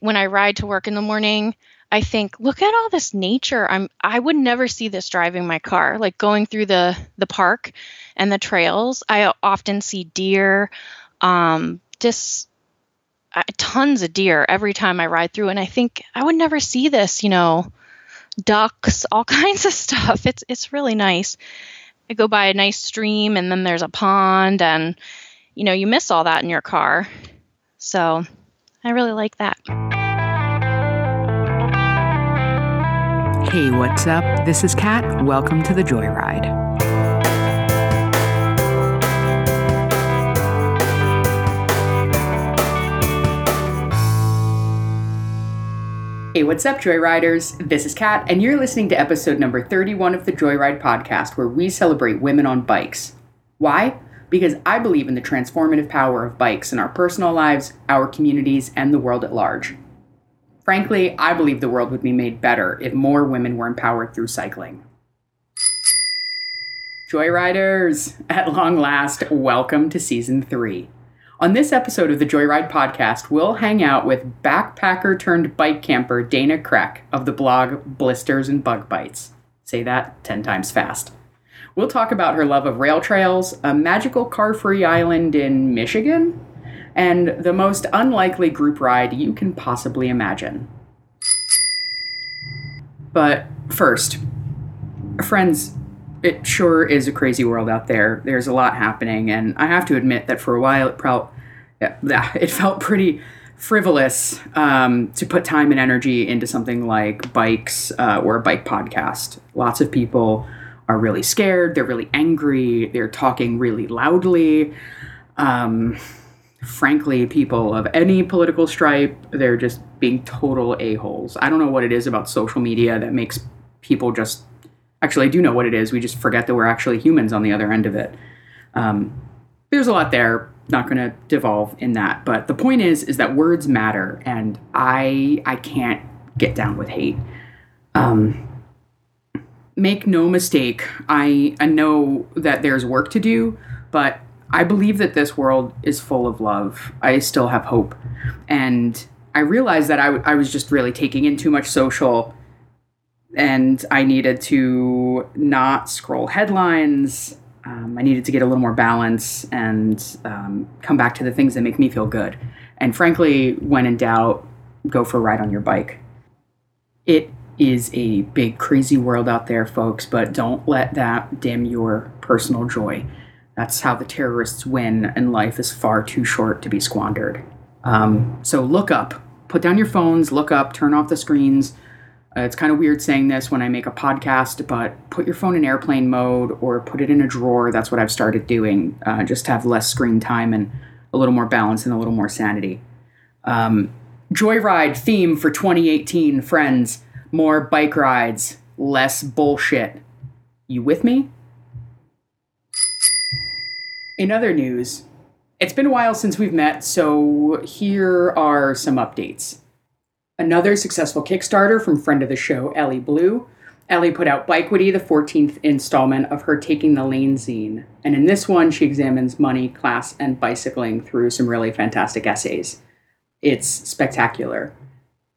When I ride to work in the morning, I think, look at all this nature. I'm I would never see this driving my car. Like going through the the park and the trails, I often see deer, um, just uh, tons of deer every time I ride through, and I think I would never see this. You know, ducks, all kinds of stuff. It's it's really nice. I go by a nice stream, and then there's a pond, and you know you miss all that in your car. So I really like that. Hey, what's up? This is Kat. Welcome to the Joyride. Hey, what's up, Joyriders? This is Kat, and you're listening to episode number 31 of the Joyride podcast, where we celebrate women on bikes. Why? Because I believe in the transformative power of bikes in our personal lives, our communities, and the world at large. Frankly, I believe the world would be made better if more women were empowered through cycling. Joyriders, at long last, welcome to season three. On this episode of the Joyride podcast, we'll hang out with backpacker turned bike camper Dana Kroeck of the blog Blisters and Bug Bites. Say that 10 times fast. We'll talk about her love of rail trails, a magical car free island in Michigan, and the most unlikely group ride you can possibly imagine. But first, friends, it sure is a crazy world out there. There's a lot happening, and I have to admit that for a while it, pro- it felt pretty frivolous um, to put time and energy into something like bikes uh, or a bike podcast. Lots of people are really scared, they're really angry, they're talking really loudly. Um, frankly, people of any political stripe, they're just being total a-holes. I don't know what it is about social media that makes people just actually I do know what it is. We just forget that we're actually humans on the other end of it. Um, there's a lot there. Not going to devolve in that, but the point is, is that words matter, and I I can't get down with hate. Um, make no mistake, I I know that there's work to do, but I believe that this world is full of love. I still have hope, and I realized that I, w- I was just really taking in too much social and I needed to not scroll headlines. Um, I needed to get a little more balance and um, come back to the things that make me feel good. And frankly, when in doubt, go for a ride on your bike. It is a big, crazy world out there, folks, but don't let that dim your personal joy. That's how the terrorists win, and life is far too short to be squandered. Um, so look up, put down your phones, look up, turn off the screens uh, it's kind of weird saying this when I make a podcast, but put your phone in airplane mode or put it in a drawer. That's what I've started doing, uh, just to have less screen time and a little more balance and a little more sanity. Um, Joyride theme for 2018, friends. More bike rides, less bullshit. You with me? In other news, it's been a while since we've met, so here are some updates. Another successful Kickstarter from friend of the show, Elly Blue. Elly put out Bikequity, the 14th installment of her Taking the Lane zine. And in this one, she examines money, class, and bicycling through some really fantastic essays. It's spectacular.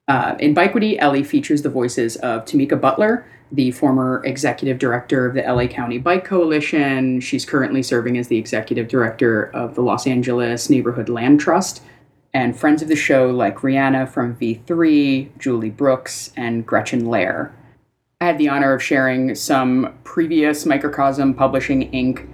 Uh, in Bikequity, Elly features the voices of Tamika Butler, the former executive director of the LA County Bike Coalition. She's currently serving as the executive director of the Los Angeles Neighborhood Land Trust and friends of the show like Rhienna from V3, Julie Brooks, and Gretchin Lair. I had the honor of sharing some previous Microcosm Publishing Inc.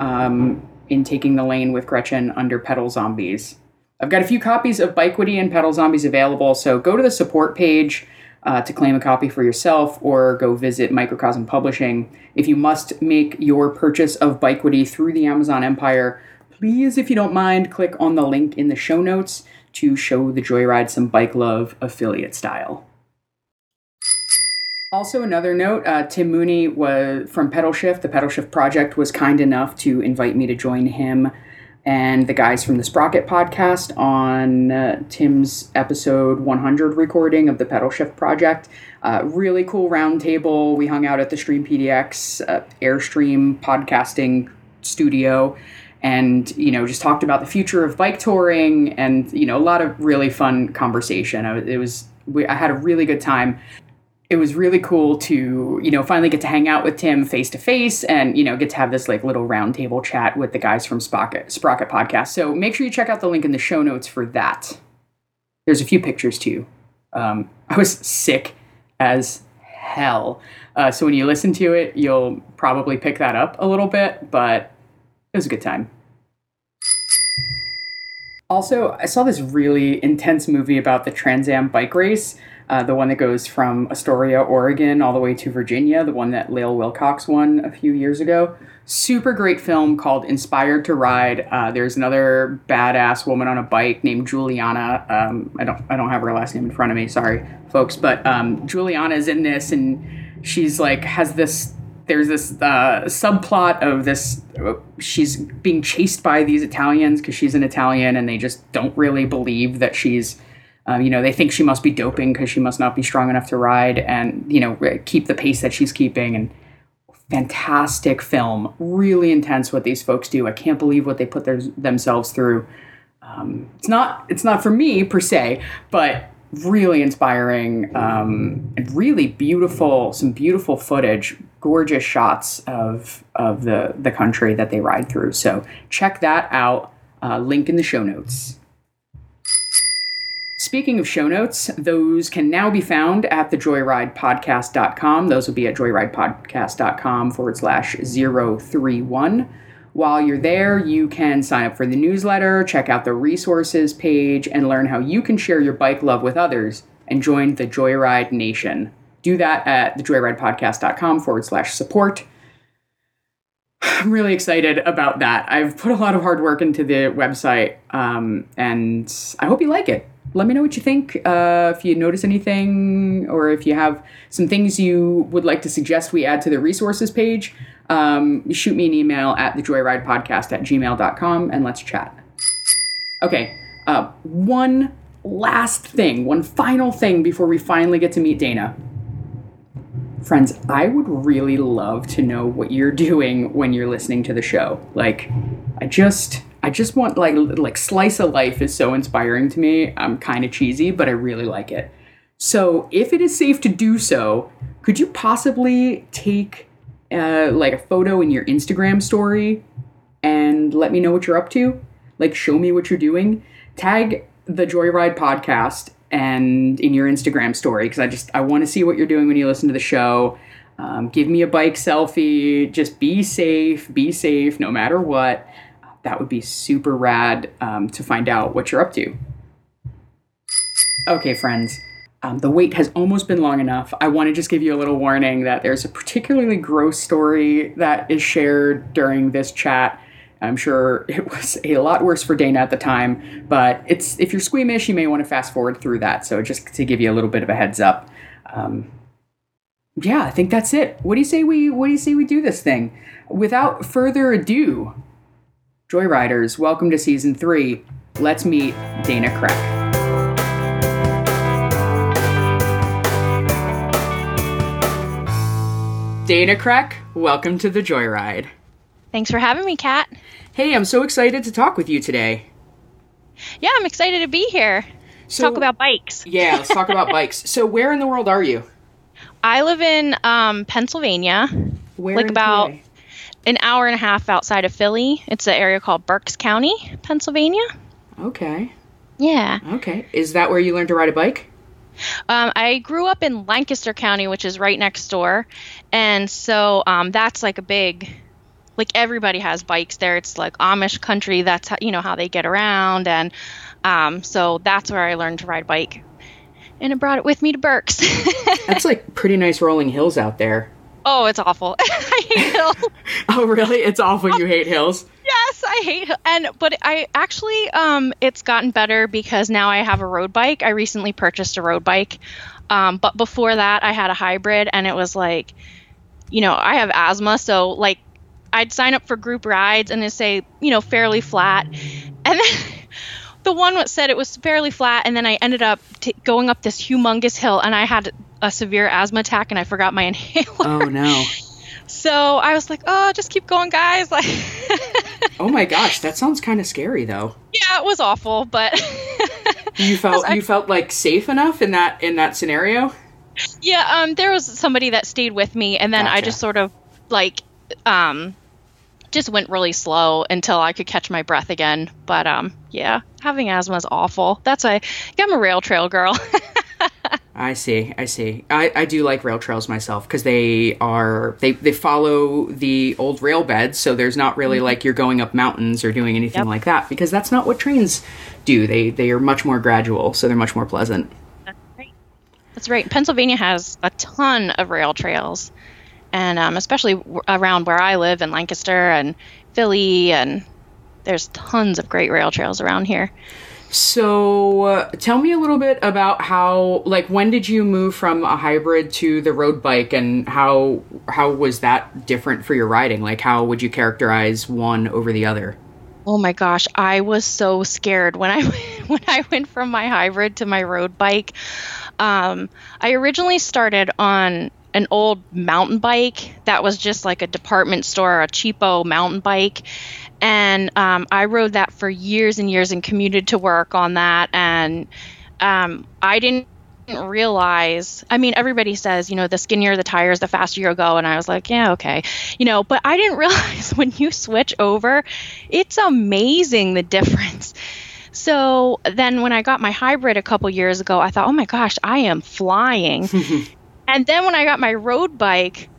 Um, in Taking the Lane with Gretchin under Pedal Zombies. I've got a few copies of Bikequity and Pedal Zombies available, so go to the support page uh, to claim a copy for yourself or go visit Microcosm Publishing. If you must make your purchase of Bikequity through the Amazon Empire, please, if you don't mind, click on the link in the show notes to show the Joyride some bike love affiliate style. Also, another note uh, Tim Mooney was from Pedal Shift. The Pedal Shift Project was kind enough to invite me to join him and the guys from the Sprocket podcast on uh, Tim's episode 100 recording of the Pedal Shift Project. Uh, really cool roundtable. We hung out at the Stream PDX uh, Airstream podcasting studio and you know just talked about the future of bike touring and you know a lot of really fun conversation. It was we, I had a really good time. It was really cool to you know finally get to hang out with Tim face to face and you know get to have this like little roundtable chat with the guys from Sprocket Sprocket podcast. So make sure you check out the link in the show notes for that. There's a few pictures too. Um, I was sick as hell. Uh, so when you listen to it, you'll probably pick that up a little bit, but it was a good time. Also, I saw this really intense movie about the Trans Am bike race, uh, the one that goes from Astoria, Oregon, all the way to Virginia, the one that Lael Wilcox won a few years ago. Super great film called Inspired to Ride. Uh, there's another badass woman on a bike named Juliana. Um, I don't I don't have her last name in front of me. Sorry, folks, but um, Juliana is in this, and she's like has this there's this uh, subplot of this she's being chased by these italians because she's an italian and they just don't really believe that she's um, you know they think she must be doping because she must not be strong enough to ride and you know keep the pace that she's keeping. And fantastic film really intense what these folks do. I can't believe what they put their, themselves through. Um, it's not it's not for me per se but really inspiring um, and really beautiful some beautiful footage gorgeous shots of of the the country that they ride through. So check that out. Uh, link in the show notes Speaking of show notes, those can now be found at thejoyridepodcast.com. Those will be at joyridepodcast.com forward slash 031. While you're there, you can sign up for the newsletter, check out the resources page, and learn how you can share your bike love with others and join the Joyride Nation. Do that at thejoyridepodcast.com forward slash support. I'm really excited about that. I've put a lot of hard work into the website, um, and I hope you like it let me know what you think. Uh, if you notice anything, or if you have some things you would like to suggest we add to the resources page, um, shoot me an email at thejoyridepodcast at gmail.com and let's chat. Okay, uh, one last thing, one final thing before we finally get to meet Dana. Friends, I would really love to know what you're doing when you're listening to the show. Like, I just I just want like like slice of life is so inspiring to me. I'm kind of cheesy, but I really like it. So, if it is safe to do so, could you possibly take uh, like a photo in your Instagram story and let me know what you're up to? Like, show me what you're doing. Tag the Joyride podcast and in your Instagram story because I just I want to see what you're doing when you listen to the show. Um, give me a bike selfie. Just be safe. Be safe no matter what that would be super rad um, to find out what you're up to. Okay, friends. Um, the wait has almost been long enough. I want to just give you a little warning that there's a particularly gross story that is shared during this chat. I'm sure it was a lot worse for Dana at the time, but it's if you're squeamish, you may want to fast forward through that. So just to give you a little bit of a heads up. Um, yeah, I think that's it. What do you say we What do you say we do this thing? Without further ado, Joyriders, welcome to season three. Let's meet Dana Kroeck. Dana Kroeck, welcome to the Joyride. Thanks for having me, Kat. Hey, I'm so excited to talk with you today. Yeah, I'm excited to be here. So, talk about bikes. yeah, let's talk about bikes. So, where in the world are you? I live in um, Pennsylvania. Where like about PA? An hour and a half outside of Philly. It's an area called Berks County, Pennsylvania. Okay. Yeah. Okay. Is that where you learned to ride a bike? Um, I grew up in Lancaster County, which is right next door, and so um, that's like a big, like everybody has bikes there. It's like Amish country. That's how, you know how they get around, and um, so that's where I learned to ride a bike, and I brought it with me to Berks. that's like pretty nice rolling hills out there. Oh, it's awful. I hate hills. oh, really? It's awful. You hate hills? yes, I hate and but I actually um it's gotten better because now I have a road bike. I recently purchased a road bike. Um, but before that, I had a hybrid, and it was like, you know, I have asthma, so like, I'd sign up for group rides and they say, you know, fairly flat, and then. the one that said it was fairly flat, and then I ended up t- going up this humongous hill, and I had a severe asthma attack and I forgot my inhaler. Oh no. So I was like, oh, just keep going, guys. Like, oh my gosh, that sounds kind of scary though. Yeah, it was awful, but you felt I, you felt like safe enough in that in that scenario. Yeah, um, there was somebody that stayed with me, and then gotcha. I just sort of like um, just went really slow until I could catch my breath again. But um, yeah, having asthma is awful. That's why I'm a rail trail girl. I see. I see. I, I do like rail trails myself because they are they they follow the old rail beds, so there's not really mm-hmm. like you're going up mountains or doing anything yep. like that because that's not what trains do. They they are much more gradual, so they're much more pleasant. That's right. That's right. Pennsylvania has a ton of rail trails, and um, especially w- around where I live in Lancaster and Philly, and there's tons of great rail trails around here. So, uh, tell me a little bit about how, like, when did you move from a hybrid to the road bike, and how how was that different for your riding? Like, how would you characterize one over the other? Oh my gosh, I was so scared when I when I went from my hybrid to my road bike. Um, I originally started on an old mountain bike that was just like a department store, a cheapo mountain bike, and um, I rode that for years and years and commuted to work on that. And um, I didn't realize i mean everybody says you know the skinnier the tires the faster you'll go. And i was like yeah okay. You know but i didn't realize when you switch over it's amazing the difference. So then when i got my hybrid a couple years ago i thought oh my gosh i am flying. And then when i got my road bike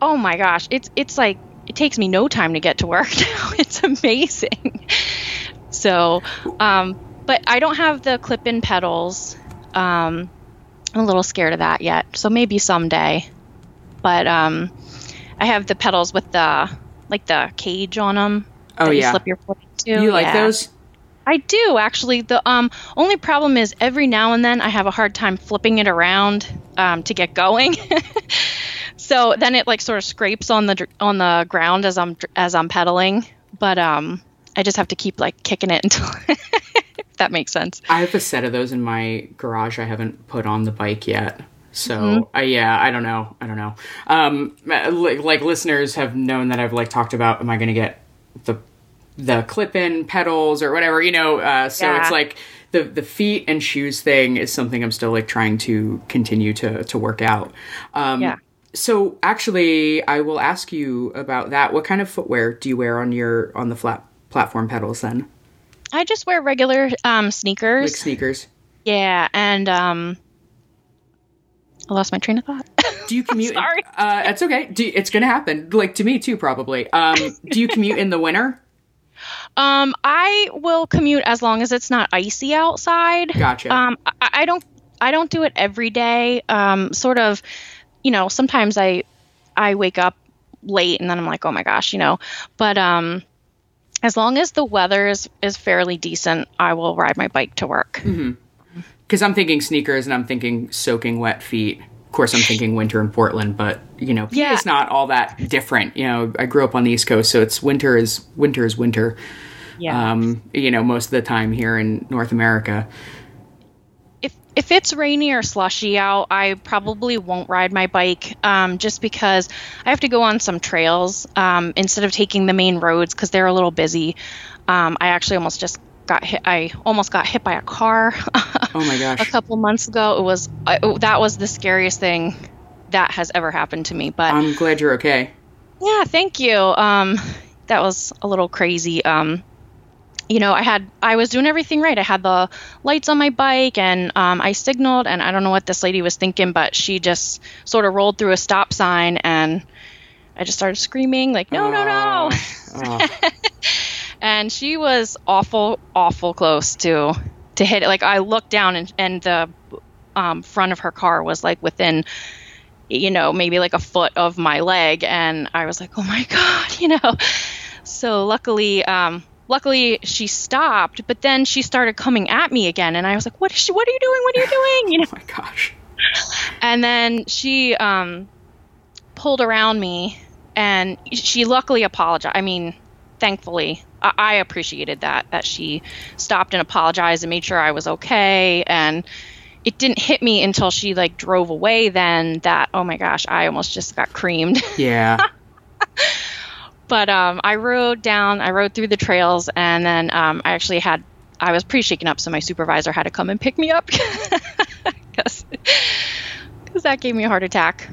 oh my gosh it's it's like it takes me no time to get to work now. It's amazing. so, um, but I don't have the clip-in pedals. Um, I'm a little scared of that yet. So maybe someday. But um, I have the pedals with the like the cage on them. Oh yeah. You slip your foot into. You like yeah. those? I do actually. The um, only problem is every now and then I have a hard time flipping it around um, to get going. so then it like sort of scrapes on the on the ground as I'm as I'm pedaling, but um, I just have to keep like kicking it until that makes sense. I have a set of those in my garage. I haven't put on the bike yet. So mm-hmm. uh, yeah, I don't know. I don't know. Um, like, like listeners have known that I've like talked about. Am I going to get the the clip-in pedals or whatever? You know. Uh, so yeah. it's like the the feet and shoes thing is something I'm still like trying to continue to to work out. Um, yeah. So actually, I will ask you about that. What kind of footwear do you wear on your on the flat platform pedals then? I just wear regular um, sneakers. Like sneakers. Yeah, and um, I lost my train of thought. Do you commute? Sorry. uh, it's okay. You, it's gonna happen. Like to me too, probably. Um, do you commute in the winter? Um, I will commute as long as it's not icy outside. Gotcha. Um, I, I don't. I don't do it every day. Um, sort of you know, sometimes I I wake up late and then I'm like, oh my gosh, you know. But um, as long as the weather is is fairly decent, I will ride my bike to work. Because mm-hmm. I'm thinking sneakers and I'm thinking soaking wet feet. Of course, I'm thinking winter in Portland, but you know, yeah. it's not all that different. You know, I grew up on the East Coast, so it's winter is winter is winter. Yeah. Um, you know, most of the time here in North America if it's rainy or slushy out, I probably won't ride my bike um, just because I have to go on some trails um, instead of taking the main roads because they're a little busy. Um, I actually almost just got hit. I almost got hit by a car. oh my gosh! a couple months ago, it was I, that was the scariest thing that has ever happened to me. But I'm glad you're okay. Yeah, thank you. Um, that was a little crazy. Um, you know, I had I was doing everything right. I had the lights on my bike and um, I signaled, and I don't know what this lady was thinking, but she just sort of rolled through a stop sign, and I just started screaming like, "No, no, no!" Oh. and she was awful, awful close to to hit it. Like I looked down, and and the um, front of her car was like within you know maybe like a foot of my leg and i was like oh my god you know so luckily um, luckily she stopped but then she started coming at me again and i was like what is she what are you doing? What are you doing? You know? oh my gosh. And then she um pulled around me and she luckily apologized i mean thankfully I, I appreciated that that she stopped and apologized and made sure i was okay and it didn't hit me until she like drove away then that oh my gosh i almost just got creamed. Yeah but um, I rode down, I rode through the trails, and then um, I actually had, I was pretty shaken up, so my supervisor had to come and pick me up because that gave me a heart attack.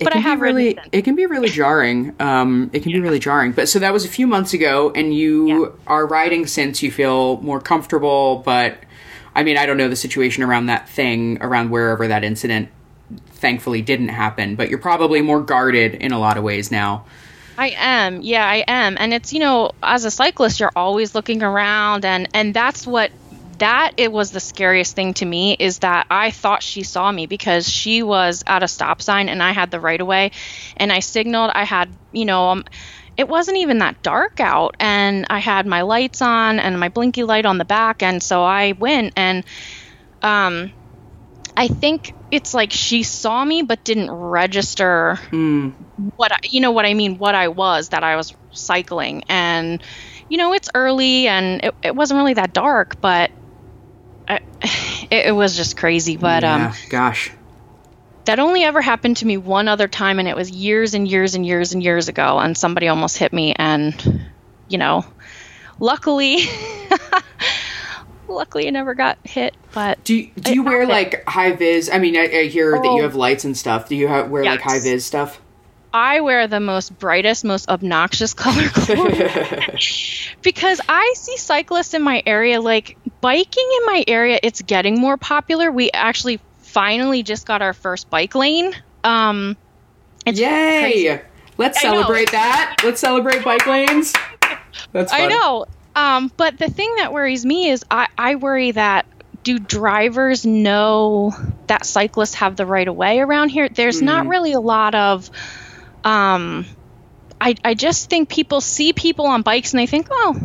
It But I have really it can be really jarring. Um, it can be really jarring. But so that was a few months ago, and you Yeah. are riding since you feel more comfortable. But I mean, I don't know the situation around that thing around wherever that incident thankfully didn't happen. But you're probably more guarded in a lot of ways now. I am. Yeah, I am. And it's, you know, as a cyclist, you're always looking around and and that's what that it was the scariest thing to me is that I thought she saw me because she was at a stop sign and I had the right of way and I signaled I had, you know, um, it wasn't even that dark out and I had my lights on and my blinky light on the back and so I went and um I think it's like she saw me but didn't register Mm, what I, you know what I mean what I was that I was cycling. And you know it's early and it, it wasn't really that dark but I, it, it was just crazy. But yeah, um gosh. that only ever happened to me one other time and it was years and years and years and years ago and somebody almost hit me and you know luckily luckily I never got hit but Do you, do you wear like high vis? I mean, I, I hear that Oh. you have lights and stuff. Do you have, wear like high vis stuff? I wear the most brightest, most obnoxious color clothing because I see cyclists in my area. Like biking in my area, it's getting more popular. We actually finally just got our first bike lane. Um, it's Yay! crazy. Let's celebrate that. Let's celebrate bike lanes. That's fun. I know. Um, but the thing that worries me is I, I worry that do drivers know that cyclists have the right of way around here? There's not Mhm. really a lot of. Um, I, I just think people see people on bikes and they think, oh,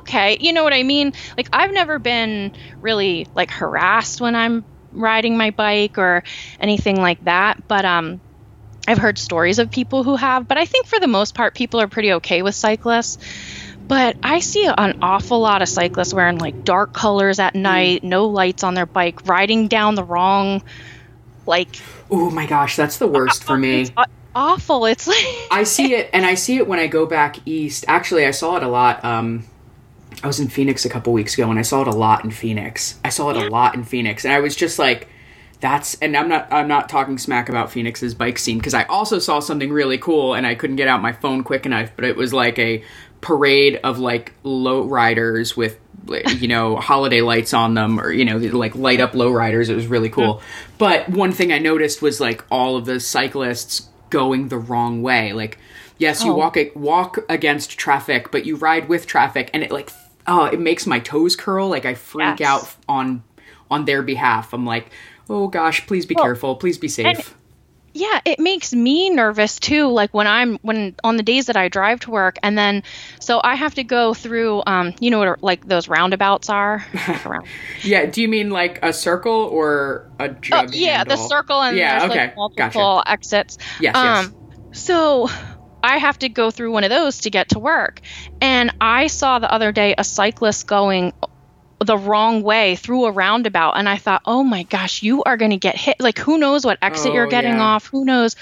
okay. You know what I mean? Like, I've never been really like harassed when I'm riding my bike or anything like that. But um, I've heard stories of people who have. But I think for the most part, people are pretty okay with cyclists. But I see an awful lot of cyclists wearing like dark colors at night, no lights on their bike, riding down the wrong, like Oh my gosh, that's the worst for me. It's awful. It's like I see it, and I see it when I go back east. Actually, I saw it a lot. Um, I was in Phoenix a couple weeks ago, and I saw it a lot in Phoenix. I saw it a lot in Phoenix, and I was just like, "That's." And I'm not. I'm not talking smack about Phoenix's bike scene because I also saw something really cool, and I couldn't get out my phone quick enough. But it was like a parade of like low riders with you know holiday lights on them or you know like light up low riders it was really cool. But one thing i noticed was like all of the cyclists going the wrong way. Like yes you Oh. walk walk against traffic but you ride with traffic and it like oh it makes my toes curl. Like i freak Yes. out on on their behalf. I'm like oh gosh please be Well, careful. Please be safe yeah, it makes me nervous too. Like when I'm when on the days that I drive to work, and then so I have to go through, um, you know what like those roundabouts are. Yeah do you mean like a circle or a oh, jug yeah, the circle and Yeah, there's okay, like multiple exits. yes yes Um, so I have to go through one of those to get to work. And I saw the other day a cyclist going the wrong way through a roundabout. And I thought, oh my gosh, you are going to get hit. Like, who knows what exit Oh, you're getting yeah. off? Who knows?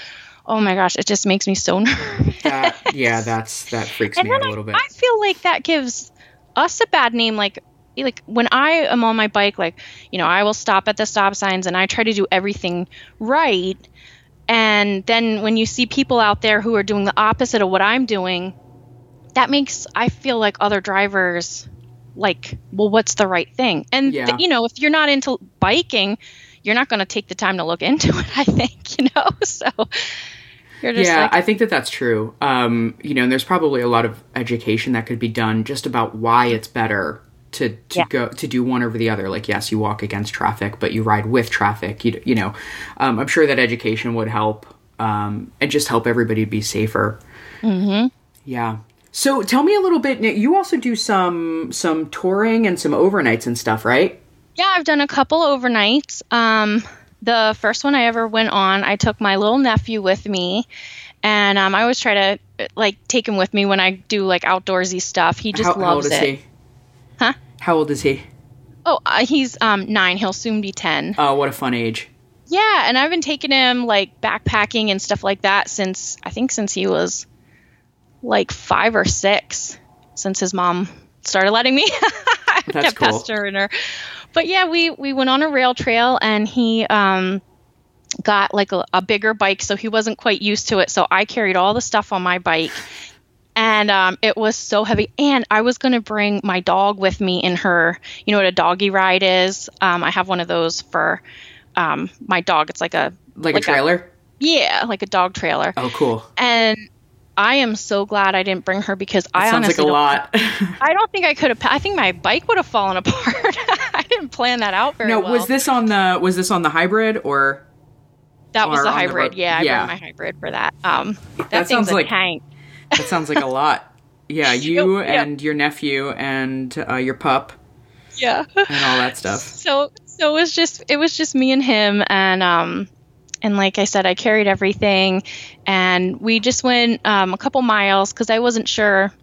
Oh my gosh, it just makes me so nervous. that yeah that's that freaks me out a little bit I feel like that gives us a bad name. Like, like when I am on my bike, like you know, I will stop at the stop signs and I try to do everything right. And then when you see people out there who are doing the opposite of what I'm doing, that makes I feel like other drivers like, well, what's the right thing? And Yeah. th- you know, if you're not into biking, you're not going to take the time to look into it. I think you know, so you're just yeah like, i think that that's true um you know and there's probably a lot of education that could be done just about why it's better to to Yeah. go to do one over the other like yes you walk against traffic but you ride with traffic you, you know um, i'm sure that education would help um, and just help everybody be safer mm-hmm. yeah so tell me a little bit you also do some some touring and some overnights and stuff right Yeah, I've done a couple overnights. Um, the first one I ever went on, I took my little nephew with me, and um, I always try to like take him with me when I do like outdoorsy stuff. He just how, how old loves is it. he Huh? how old is he Oh, uh, he's um, nine. He'll soon be ten. oh what a fun age Yeah, and I've been taking him like backpacking and stuff like that since I think since he was like five or six since his mom started letting me. I That's kept cool. pestering her. But yeah, we we went on a rail trail and he um got like a, a bigger bike so he wasn't quite used to it. So I carried all the stuff on my bike and um, it was so heavy. And I was going to bring my dog with me in her, you know what a doggy ride is? Um, I have one of those for um, my dog. It's like a, Like, Like a a- trailer? yeah, like a dog trailer. oh, cool. And I am so glad I didn't bring her because I Sounds like honestly a don't- lot. I don't think I could have. I think my bike would have fallen apart. I didn't plan that out very no, well. was this on the was this on the hybrid or that was or the the hybrid? road? yeah, I Yeah. brought my hybrid for that. Um, that, That sounds a like- tank. that sounds like a lot. Yeah, you yeah. and your nephew and uh, your pup Yeah. and all that stuff. so so it was just it was just me and him and um and like I said, I carried everything, and we just went um, a couple miles because I wasn't sure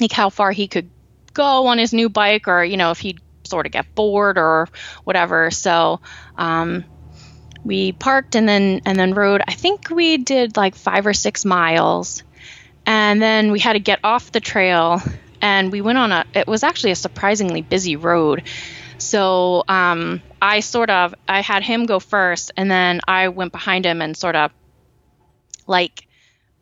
like how far he could go on his new bike, or you know if he'd sort of get bored or whatever. So um, we parked and then and then rode. I think we did like five or six miles, and then we had to get off the trail, and we went on a. It was actually a surprisingly busy road. So um, I sort of I had him go first, and then I went behind him and sort of like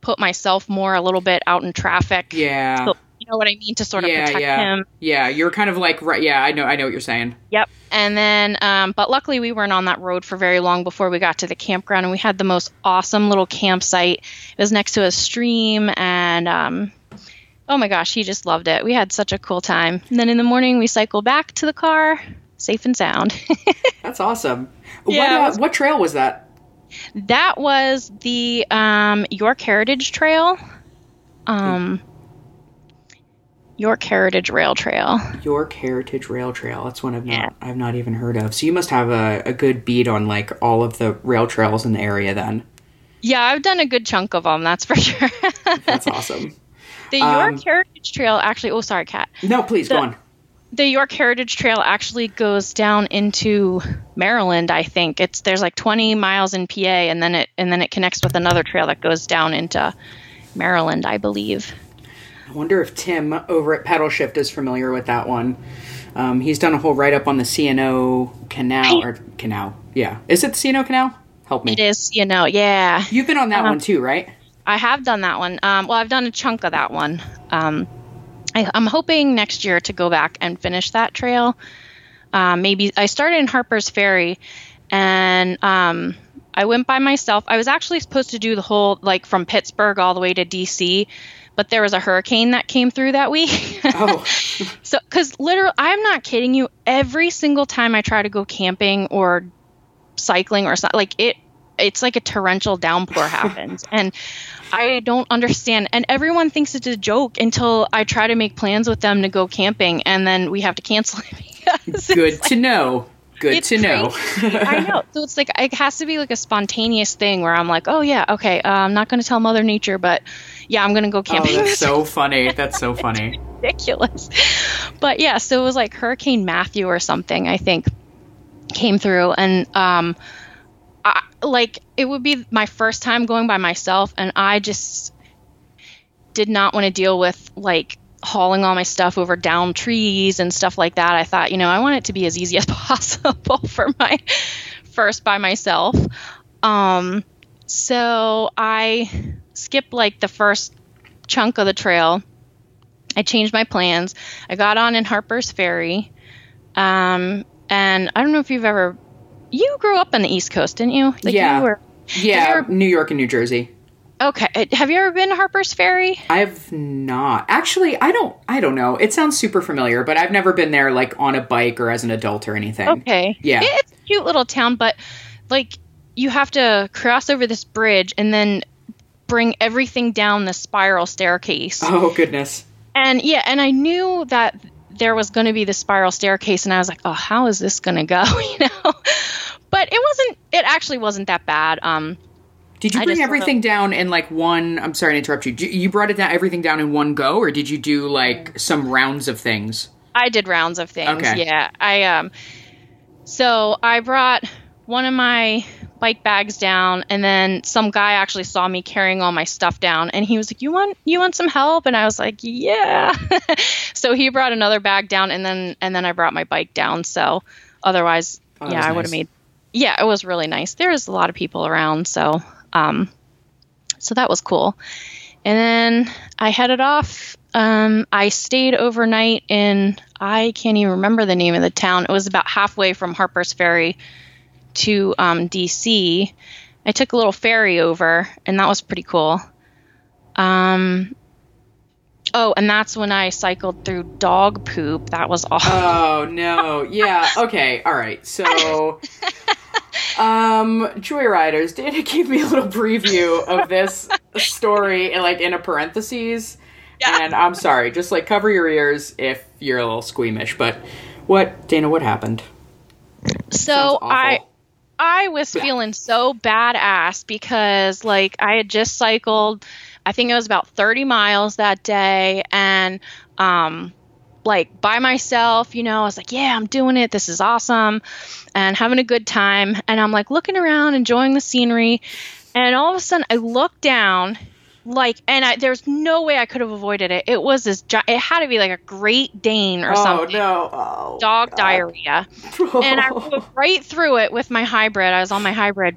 put myself more a little bit out in traffic. Yeah. So, you know what I mean to sort of yeah, protect yeah. him. Yeah, you're kind of like right yeah, I know I know what you're saying. Yep. And then, um, but luckily we weren't on that road for very long before we got to the campground, and we had the most awesome little campsite. It was next to a stream, and um, oh my gosh, he just loved it. We had such a cool time. And then in the morning we cycled back to the car, safe and sound. That's awesome. Yeah, what uh, what trail was that? that was the um, York Heritage Trail. Um, York Heritage Rail Trail. York Heritage Rail Trail. That's one I've not Yeah. I've not even heard of. So you must have a, a good beat on like all of the rail trails in the area then. Yeah, I've done a good chunk of them, that's for sure. That's awesome. The York Um, Heritage Trail actually, oh, sorry, Kat. No, please go on. the York Heritage Trail actually goes down into Maryland. I think it's there's like 20 miles in PA, and then it and then it connects with another trail that goes down into Maryland, I believe. I wonder if Tim over at Pedal Shift is familiar with that one. Um, he's done a whole write up on the C&O Canal or Canal. Yeah, is it the C&O Canal? Help me. It is, you know, yeah. You've been on that one too, right? I have done that one. Um, well, I've done a chunk of that one. Um, I, I'm hoping next year to go back and finish that trail. Um, maybe I started in Harper's Ferry, and um, I went by myself. I was actually supposed to do the whole like from Pittsburgh all the way to DC, but there was a hurricane that came through that week. Oh, So, because literally, I'm not kidding you. Every single time I try to go camping or cycling or something, like it, it's like a torrential downpour happens, and I don't understand. And everyone thinks it's a joke until I try to make plans with them to go camping, and then we have to cancel it good like- to know. Good it's to know. I know. So it's like it has to be like a spontaneous thing where I'm like, oh yeah, okay, uh, I'm not going to tell Mother Nature, but yeah, I'm going to go camping Oh, camping. that's so funny. That's so funny. ridiculous. But yeah, so it was like Hurricane Matthew or something, I think, came through. And um, like it would be my first time going by myself. And I just did not want to deal with like hauling all my stuff over down trees and stuff like that. I thought, you know, I want it to be as easy as possible for my first by myself. Um, so I skipped like the first chunk of the trail. I changed my plans. I got on in Harper's Ferry. Um, and I don't know if you've ever you grew up on the East Coast, didn't you? Like Yeah. You were, Yeah, you New York and New Jersey. okay. Uh, Have you ever been to Harper's Ferry? I've not. Actually, I don't I don't know. It sounds super familiar, but I've never been there like on a bike or as an adult or anything. Okay. Yeah. It's a cute little town, but like you have to cross over this bridge and then bring everything down the spiral staircase. Oh goodness. And yeah, and I knew that there was going to be the spiral staircase, and I was like, oh, how is this going to go? you know, but it wasn't. It actually wasn't that bad. Um, Did you bring everything down in like one? I'm sorry to interrupt you. You brought it down everything down in one go, or did you do like some rounds of things? I did rounds of things. Okay. Yeah, I um. So I brought one of my bike bags down and then some guy actually saw me carrying all my stuff down and he was like you want you want some help? And i was like yeah. So he brought another bag down and then and then i brought my bike down. So otherwise Oh, yeah i would have made yeah it was really nice. There was a lot of people around so um so that was cool. And then i headed off. Um i stayed overnight in i can't even remember the name of the town. It was about halfway from harper's ferry to um, DC. I took a little ferry over, and that was pretty cool. Um, oh, and that's when I cycled through dog poop. That was awful. Oh no. Yeah. Okay. All right. So, um, Joyriders. Dana gave me a little preview of this story, and like in a parentheses. Yeah. And I'm sorry. Just like cover your ears if you're a little squeamish. But what, Dana? What happened? so I I was feeling so badass because like I had just cycled I think it was about 30 miles that day and um like by myself, you know, I was like, yeah, I'm doing it. This is awesome. And having a good time. And I'm like looking around enjoying the scenery. And all of a sudden I look down like and I, there's no way I could have avoided it. It was this gi- it had to be like a Great Dane or something. oh something. no. Oh, Dog God. diarrhea and I rode right through it with my hybrid. I was on my hybrid,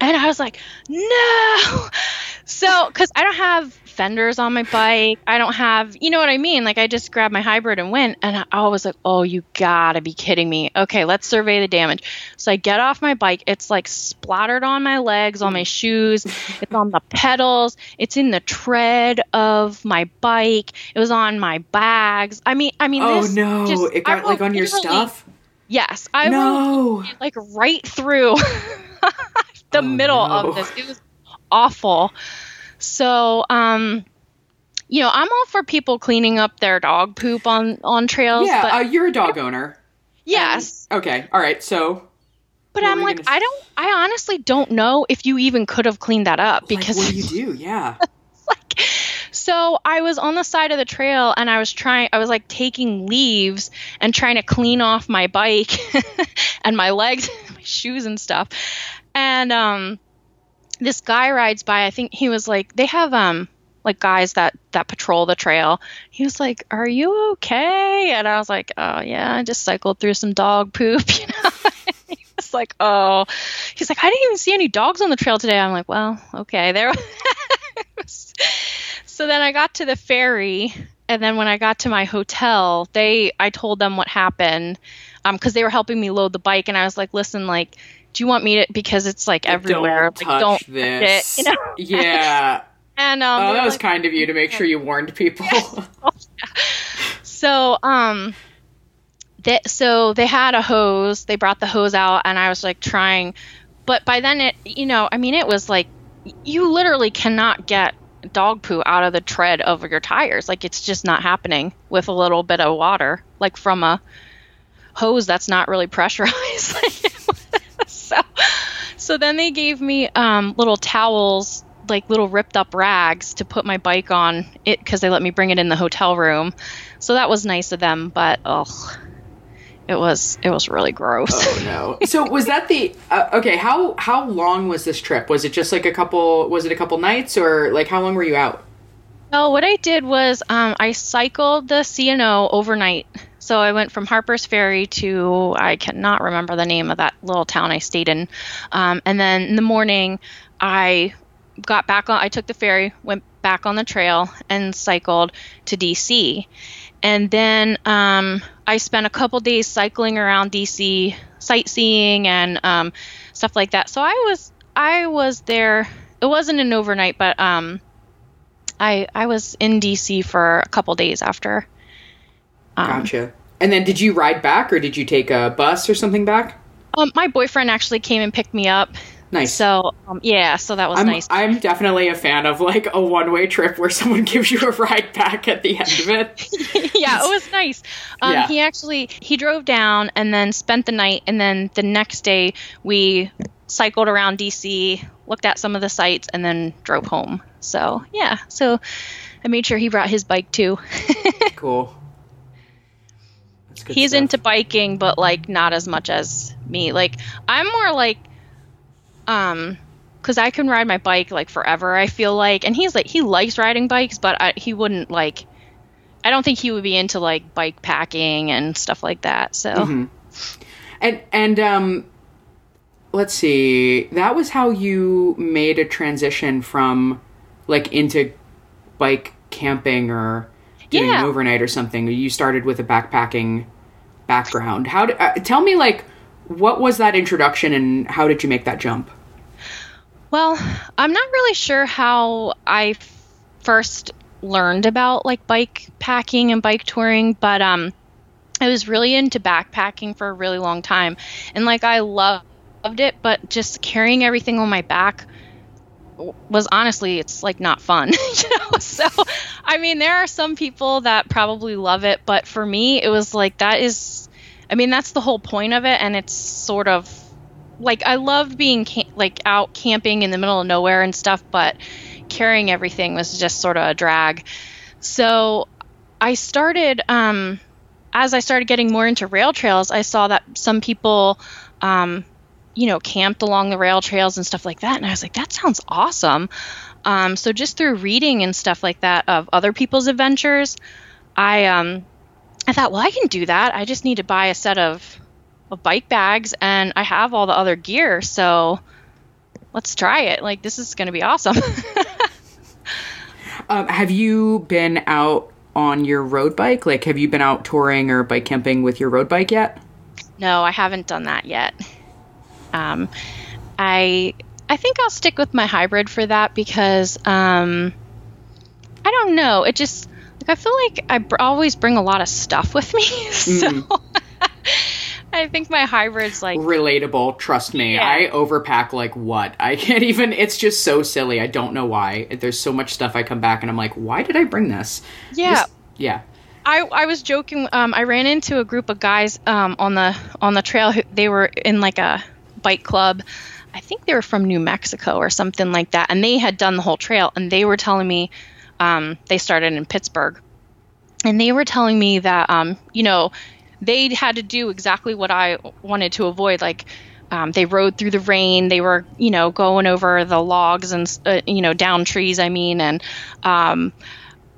and I was like, no. So, because I don't have fenders on my bike, I don't have, you know what I mean? Like, I just grabbed my hybrid and went, and I- was like, oh, you gotta be kidding me. Okay, let's survey the damage. So I get off my bike. It's like splattered on my legs, on my shoes. It's on the pedals. It's in the tread of my bike. It was on my bags. I mean, I mean, oh, this. Oh no! just- it got like on your stuff. Yes, I no. like right through the Oh, middle no. of this. It was awful. So, um, you know, I'm all for people cleaning up their dog poop on on trails. Yeah, but uh, you're a dog owner. yes, Okay. All right. So but I'm like, gonna? I don't. I honestly don't know if you even could have cleaned that up because like, what do you do? Yeah. like so I was on the side of the trail and I was trying I was like taking leaves and trying to clean off my bike and my legs my shoes and stuff and um this guy rides by I think he was like they have um like guys that that patrol the trail. He was like are you okay? And I was like oh yeah I just cycled through some dog poop you know? He was like oh. He's like I didn't even see any dogs on the trail today. I'm like well okay there so then I got to the ferry, and then when I got to my hotel, they I told them what happened, um, because they were helping me load the bike, and I was like, listen, like, do you want me to because it's like everywhere, Don't like touch don't this. it, you know? Yeah. And um, Oh, that was like- kind of you to make sure you warned people. so um that so they had a hose they brought the hose out and i was like trying but by then it you know i mean it was like you literally cannot get dog poo out of the tread of your tires like it's just not happening with a little bit of water like from a hose that's not really pressurized so so then they gave me um, little towels like little ripped up rags to put my bike on it because they let me bring it in the hotel room so that was nice of them but oh it was it was really gross oh no. So was that the uh, okay? How how long was this trip? Was it just like a couple? Was it a couple nights or like how long were you out? Well, what I did was um, I cycled the C&O overnight. So I went from Harper's Ferry to I cannot remember the name of that little town I stayed in, um, and then in the morning I got back on. I took the ferry, went back on the trail, and cycled to DC. And then um, I spent a couple days cycling around DC, sightseeing and um, stuff like that. So I was I was there. It wasn't an overnight, but um, I I was in DC for a couple days after. Um, Gotcha. And then did you ride back or did you take a bus or something back? um, my boyfriend actually came and picked me up. Nice. So um, yeah, so that was I'm, nice. I'm definitely a fan of like a one way trip where someone gives you a ride back at the end of it. yeah, it was nice. Um, Yeah. He actually he drove down and then spent the night, and then the next day we cycled around DC, looked at some of the sites, and then drove home. So yeah, so I made sure he brought his bike too. Cool. That's good He's stuff. into biking, but like not as much as me. Like I'm more like Um, because I can ride my bike like forever. I feel like, and he's like he likes riding bikes, but I, he wouldn't like. I don't think he would be into like bike packing and stuff like that. So, Mm-hmm. And and um, let's see. That was how you made a transition from like into bike camping or doing Yeah. an overnight or something. You started with a backpacking background. How? Did, uh, tell me like what was that introduction and how did you make that jump? well, I'm not really sure how I f- first learned about like bike packing and bike touring, but um, I was really into backpacking for a really long time, and like I loved it, but just carrying everything on my back was honestly it's like not fun you know so i mean there are some people that probably love it but for me it was like that is i mean that's the whole point of it and it's sort of like i loved being ca- like out camping in the middle of nowhere and stuff but carrying everything was just sort of a drag. So i started um as i started getting more into rail trails i saw that some people um you know, camped along the rail trails and stuff like that. And I was like, that sounds awesome. Um, so just through reading and stuff like that of other people's adventures, I um, I thought, well, I can do that. I just need to buy a set of of bike bags, and I have all the other gear. So let's try it. Like this is going to be awesome. Um, have you been out on your road bike? Like, have you been out touring or bike camping with your road bike yet? no, I haven't done that yet. Um, I I think I'll stick with my hybrid for that because um, I don't know. It just like I feel like I br- always bring a lot of stuff with me, so I think my hybrid's like relatable trust me Yeah. i overpack like what i can't even it's just so silly i don't know why there's so much stuff i come back and i'm like why did i bring this yeah. Just- yeah I, I was joking. Um, I ran into a group of guys um, on the on the trail. Who, they were in like a bike club. I think they were from New Mexico or something like that, and they had done the whole trail. And they were telling me um, they started in Pittsburgh, and they were telling me that um, you know they had to do exactly what I wanted to avoid, like. Um, they rode through the rain. They were, you know, going over the logs and, uh, you know, down trees. I mean, and um,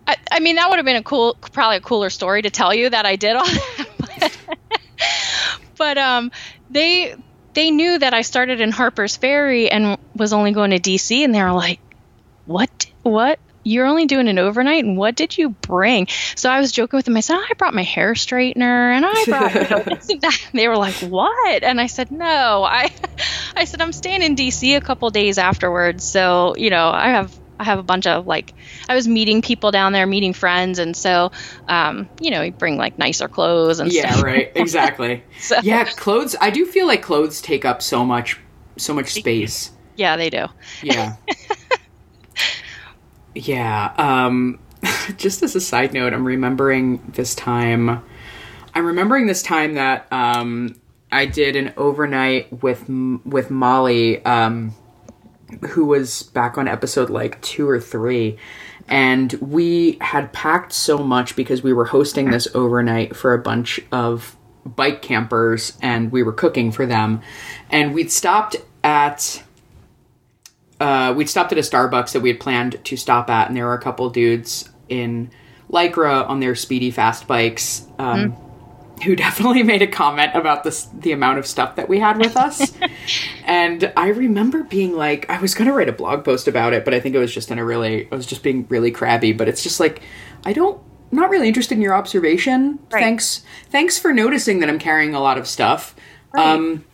I, I mean, that would have been a cool, probably a cooler story to tell you that I did all that. But, but um, they they knew that I started in Harper's Ferry and was only going to DC, and they were like, "What? What? You're only doing an overnight, and what did you bring?" So I was joking with them. I said, "I brought my hair straightener, and I brought." This and that." They were like, "What?" And I said, "No, I." I said, "I'm staying in DC a couple days afterwards, so you know, I have." I have a bunch of like I was meeting people down there, meeting friends, and so um, you know, you bring like nicer clothes and yeah stuff. right. Exactly. So- yeah clothes i do feel like clothes take up so much so much space. Yeah, they do. yeah. Yeah um just as a side note i'm remembering this time i'm remembering this time that um i did an overnight with with molly um who was back on episode like two or three and we had packed so much because we were hosting this overnight for a bunch of bike campers and we were cooking for them and we'd stopped at uh, we'd stopped at a Starbucks that we had planned to stop at, and there were a couple dudes in Lycra on their speedy fast bikes um, who definitely made a comment about this the amount of stuff that we had with us. and I remember being like, I was gonna write a blog post about it, but I think it was just in a really, I was just being really crabby. But it's just like, I don't. Not really interested in your observation. Right. Thanks. Thanks for noticing that I'm carrying a lot of stuff. Right. Um,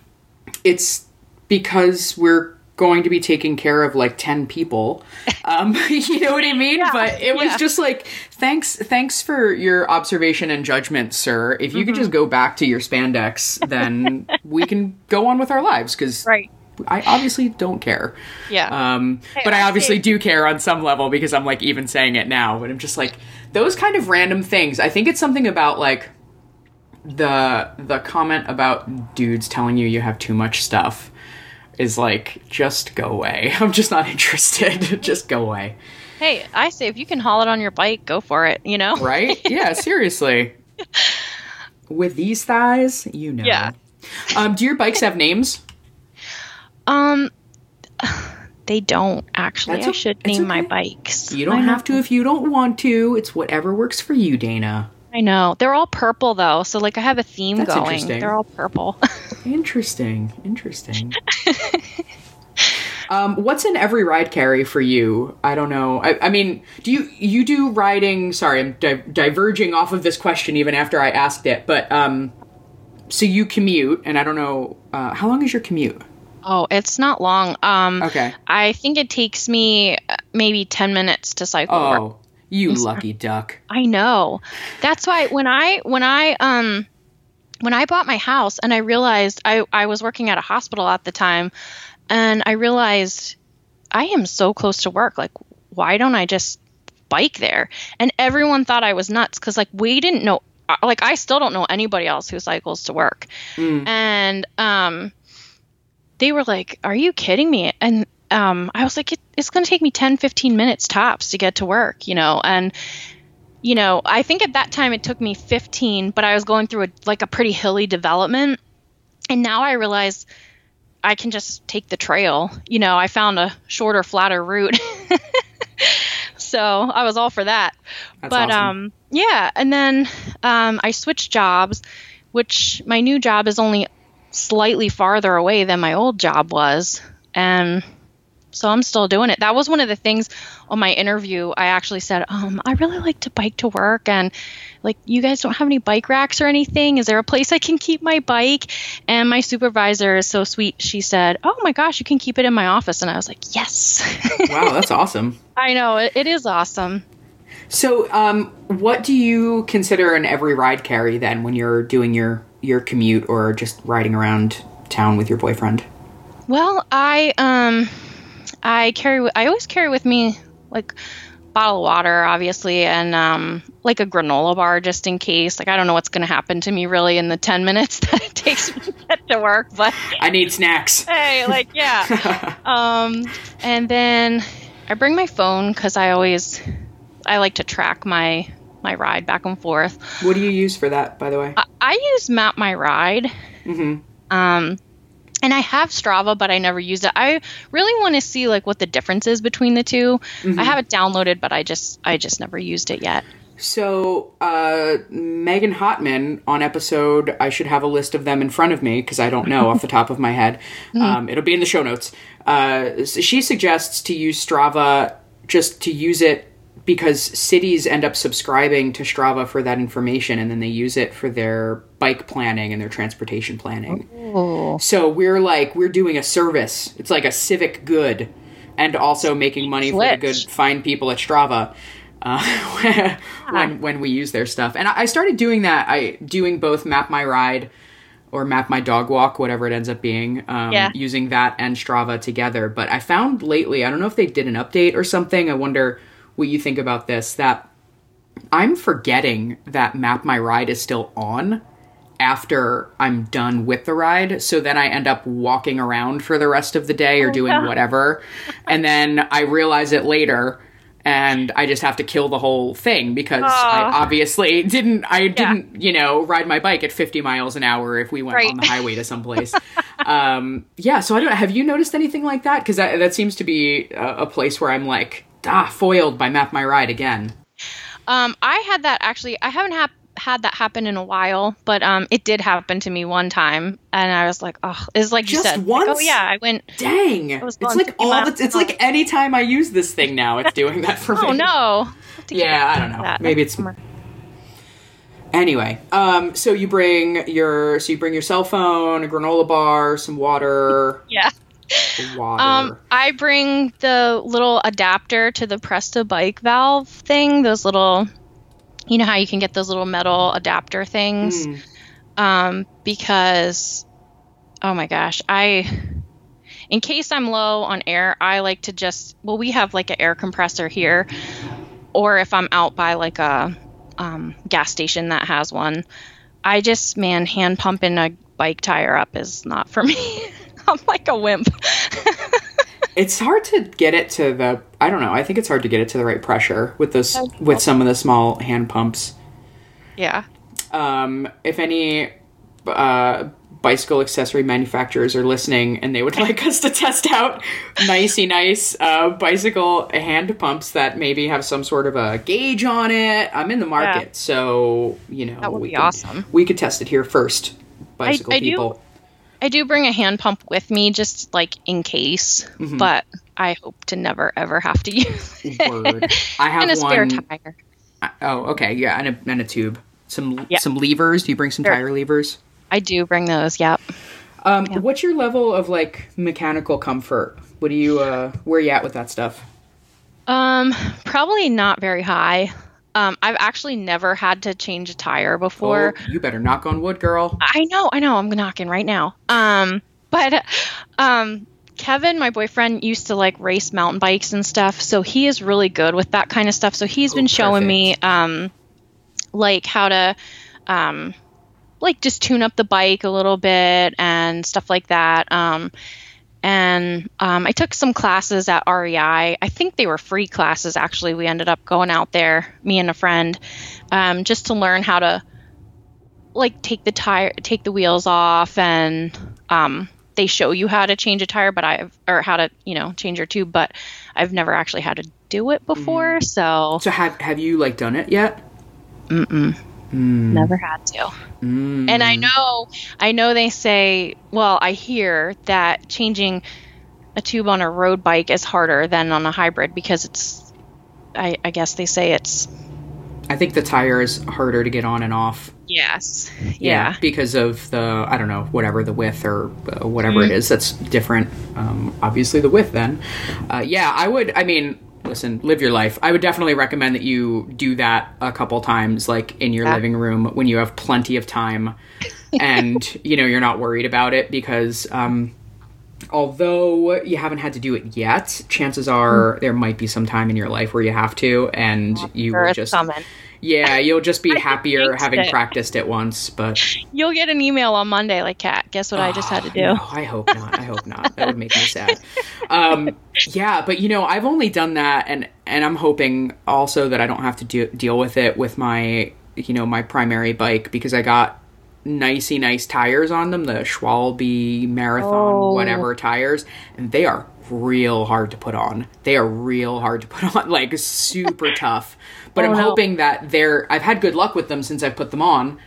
it's because we're going to be taking care of like 10 people um you know what i mean Yeah, but it was yeah. just like thanks thanks for your observation and judgment sir if you could Mm-hmm. just go back to your spandex then we can go on with our lives because Right. i obviously don't care Yeah. um but i I obviously do care on some level because i'm like even saying it now but i'm just like those kind of random things i think it's something about like the the comment about dudes telling you you have too much stuff is like just go away. I'm just not interested. just go away. hey, I say if you can haul it on your bike, go for it. You know. Right? Yeah, seriously. With these thighs, you know. Yeah. Um, do your bikes have names? Um, They don't actually. I should name my bikes. You don't I know. have to if you don't want to. It's whatever works for you, Dana. I know. They're all purple though, so like I have a theme That's going. They're all purple. Interesting. Interesting. um, what's in every ride carry for you? I don't know. I, I mean, do you you do riding? Sorry, I'm di- diverging off of this question even after I asked it. But um, so you commute, and I don't know uh, how long is your commute? oh, it's not long. Um Okay. I think it takes me uh, maybe 10 minutes to cycle to work. Oh, you lucky duck. I know. That's why when I when I um when I bought my house and I realized I I was working at a hospital at the time and I realized I am so close to work like why don't I just bike there? And everyone thought I was nuts cuz like we didn't know uh, like I still don't know anybody else who cycles to work. Mm. And um they were like, "Are you kidding me?" And um, I was like, it, "It's going to take me 10, 15 minutes tops to get to work," you know. And you know, I think at that time it took me 15, but I was going through a like a pretty hilly development, and now I realize I can just take the trail. You know, I found a shorter, flatter route. so I was all for that That's but awesome. um yeah and then um i switched jobs which my new job is only slightly farther away than my old job was and so i'm still doing it. That was one of the things on my interview. I actually said um i really like to bike to work and like you guys don't have any bike racks or anything? Is there a place i can keep my bike? And my supervisor is so sweet. She said oh my gosh you can keep it in my office. And i was like yes. Wow, that's awesome. i know. It, it is awesome. So, um, what do you consider an every ride carry then when you're doing your your commute or just riding around town with your boyfriend? Well, I um I carry I always carry with me like bottle of water obviously and um like a granola bar just in case. Like I don't know what's going to happen to me really in the 10 minutes that it takes me to get to work, but I need snacks. hey, like yeah. um and then I bring my phone cuz I always I like to track my my ride back and forth. What do you use for that, by the way? I, I use Map My Ride. hmm Um, and I have Strava, but I never used it. I really want to see like what the difference is between the 2 I have it downloaded, but I just I just never used it yet. So, uh, Megan Hotman on episode, I should have a list of them in front of me because I don't know off the top of my head. Um, it'll be in the show notes. Uh, she suggests to use Strava just to use it because cities end up subscribing to Strava for that information and then they use it for their bike planning and their transportation planning. Oh, So we're like we're doing a service. It's like a civic good, and also making money for the good fine people at Strava. Uh, when when we use their stuff, and I I started doing that. I doing both Map My Ride or Map My Dog Walk, whatever it ends up being. Um, Yeah. Using that and Strava together. But I found lately, I don't know if they did an update or something. I wonder what you think about this. That I'm forgetting that Map My Ride is still on after I'm done with the ride. So then I end up walking around for the rest of the day or doing whatever. And then I realize it later and I just have to kill the whole thing because I obviously didn't I didn't, you know, ride my bike at 50 miles an hour if we went Right. on the highway to someplace. um yeah, so I don't have you noticed anything like that cuz that that seems to be a, a place where I'm like ah foiled by Map My Ride again. Um, I had that actually. I haven't hap- had that happen in a while, but um, it did happen to me one time, and I was like, oh, it's like you Just said. like, once? oh yeah, I went. Dang. was It's like 50 all the, it's like anytime I use this thing now, it's doing that for me. Oh no. I have to get Yeah, I don't know. that Maybe it's summer. Anyway, um, so you bring your so you bring your cell phone, a granola bar, some water, yeah. Um, I bring the little adapter to the Presta bike valve thing. Those little, you know how you can get those little metal adapter things. Mm. Um, because, oh my gosh, I, in case I'm low on air, I like to just. Well, we have like an air compressor here, or if I'm out by like a um, gas station that has one, I just man hand pumping a bike tire up is not for me. I'm like a wimp. It's hard to get it to the I don't know. I think it's hard to get it to the right pressure with those Okay. with some of the small hand pumps. yeah. Um, if any uh, bicycle accessory manufacturers are listening and they would like us to test out nicey nice uh, bicycle hand pumps that maybe have some sort of a gauge on it, I'm in the market. Yeah. So, you know, That would we be could- awesome. We could test it here first. Bicycle I do- people. I do bring a hand pump with me just like in case, Mhm. but I hope to never ever have to use it. Word. I have and a spare one. tire. Oh, okay. Yeah, and a, and a tube. Some Yeah. some levers. Do you bring some Sure. tire levers? I do bring those. Yep. Um, Yeah. What's your level of like mechanical comfort? What do you uh, where are you at with that stuff? Um, probably not very high. Um, I've actually never had to change a tire before. oh, you better knock on wood, girl. I know, I know, I'm knocking right now. Um, but um, Kevin, my boyfriend, used to like race mountain bikes and stuff, so he is really good with that kind of stuff. So he's Oh, been showing me um, like how to um, like just tune up the bike a little bit and stuff like that. Um, and um, I took some classes at REI. I think they were free classes. Actually, we ended up going out there, me and a friend, um, just to learn how to like take the tire, take the wheels off, and um, they show you how to change a tire, but I've or how to you know change your tube, but I've never actually had to do it before, so So have have you like done it yet? mm-mm, Mm. Never had to. Mm. And I know, I know they say, well, I hear that changing a tube on a road bike is harder than on a hybrid because it's, I, I guess they say it's, I think the tire is harder to get on and off. yes, yeah, because of the I don't know whatever the width or uh, whatever it Mm. is that's different. Um, obviously the width then. Uh, yeah, I would. I mean, listen, live your life. I would definitely recommend that you do that a couple times, like in your Yeah. living room when you have plenty of time, and you know you're not worried about it because. Um, Although you haven't had to do it yet, chances are there might be some time in your life where you have to, and you will just coming. yeah, you'll just be happier having it. practiced it once. But You'll get an email on Monday like, Kat, guess what I just had to do? Oh, No, I hope not. I hope not. That would make me sad. Um, yeah, but you know, I've only done that, and and I'm hoping also that I don't have to do, deal with it with my you know my primary bike because I got nicey nice tires on them, the Schwalbe Marathon Oh. whatever tires, and they are real hard to put on. They are real hard to put on, like super tough. But Oh, I'm no. hoping that they're. I've had good luck with them since I've put them on,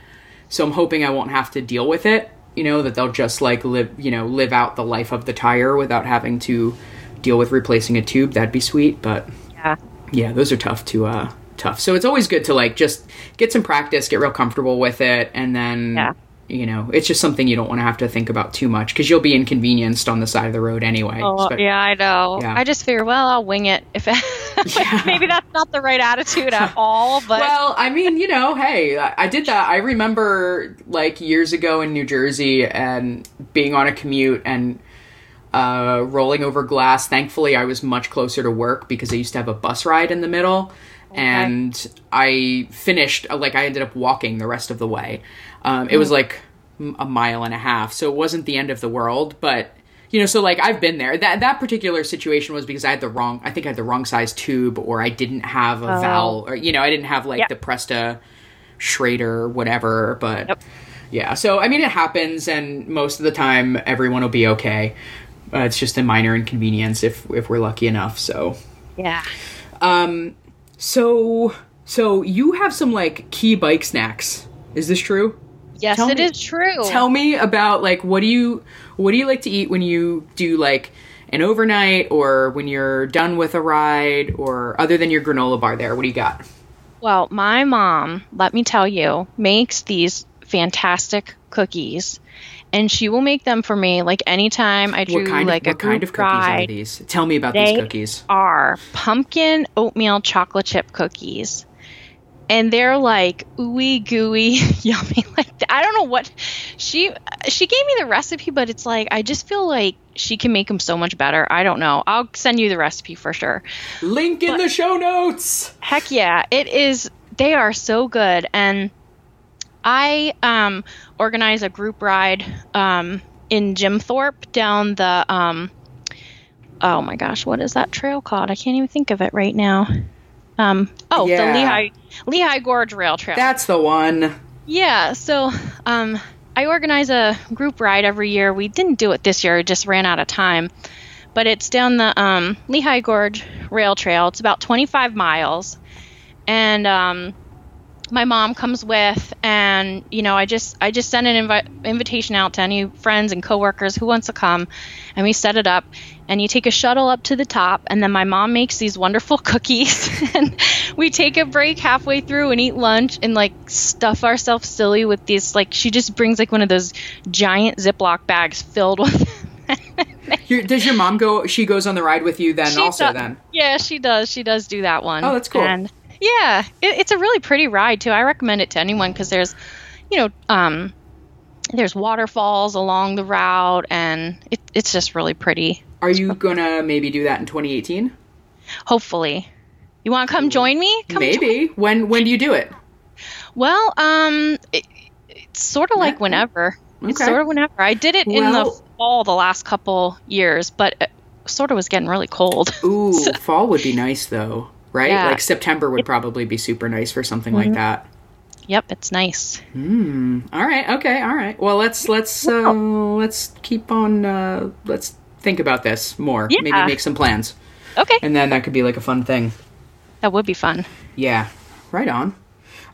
so I'm hoping I won't have to deal with it. You know that they'll just like live, you know, live out the life of the tire without having to deal with replacing a tube. That'd be sweet, but Yeah. yeah, those are tough to uh tough. So it's always good to like just get some practice, get real comfortable with it, and then Yeah. you know, it's just something you don't want to have to think about too much because you'll be inconvenienced on the side of the road anyway. Oh, Spe- yeah, I know. Yeah. I just figure, well, I'll wing it. If Yeah. maybe that's not the right attitude at all, but Well, I mean, you know, hey, I I did that. I remember like years ago in New Jersey and being on a commute and uh, rolling over glass. Thankfully, I was much closer to work because I used to have a bus ride in the middle. And I finished, uh, like, I ended up walking the rest of the way. Um, it was like a mile and a half. So it wasn't the end of the world, but. You know, so like I've been there. That that particular situation was because I had the wrong. I think I had the wrong size tube, or I didn't have a Oh. valve, or you know, I didn't have like Yeah. the Presta Schrader, whatever. But Yep. yeah, so I mean, it happens, and most of the time, everyone will be okay. Uh, it's just a minor inconvenience if if we're lucky enough. So, yeah. um, so so you have some like key bike snacks. Is this true? Yes, Tell it me- is true. Tell me about like what do you what do you like to eat when you do like an overnight or when you're done with a ride or other than your granola bar there? What do you got? Well, my mom, let me tell you, makes these fantastic cookies. And she will make them for me like anytime I do What kind like of a what kind of cookies are these? Tell me about these cookies. are pumpkin oatmeal chocolate chip cookies. And they're like ooey gooey, yummy. Like I don't know what she she gave me the recipe, but it's like I just feel like she can make them so much better. I don't know. I'll send you the recipe for sure. Link in the show notes. Heck yeah, it is. They are so good, and I um, organize a group ride um, in Jim Thorpe down the. Um, oh my gosh, what is that trail called? I can't even think of it right now. Um, oh, Yeah. the Lehigh Lehigh Gorge Rail Trail. That's the one. Yeah, so um I organize a group ride every year. We didn't do it this year; just ran out of time. But it's down the um, Lehigh Gorge Rail Trail. It's about 25 miles, and um, my mom comes with and you know i just i just send an invi- invitation out to any friends and coworkers who wants to come and we set it up and you take a shuttle up to the top and then my mom makes these wonderful cookies and we take a break halfway through and eat lunch and like stuff ourselves silly with these like she just brings like one of those giant ziploc bags filled with your, does your mom go she goes on the ride with you then she also does, then? yeah she does she does do that one. Oh that's cool. And yeah, it, it's a really pretty ride too. I recommend it to anyone because there's, you know, um, there's waterfalls along the route, and it, it's just really pretty. Are you gonna maybe do that in 2018? Hopefully. You want to come join me? Come maybe. Join. When when do you do it? Well, um, it, it's sort of like whenever. Okay. It's sort of whenever. I did it well, in the fall the last couple years, but it sort of was getting really cold. Ooh, so. fall would be nice though right? Yeah. Like September would probably be super nice for something mm-hmm. like that. Yep, it's nice. Hmm. All right. Okay. All right. Well, let's let's uh, let's keep on. Uh, let's think about this more. Yeah. Maybe make some plans. Okay. And then that could be like a fun thing. That would be fun. Yeah. Right on.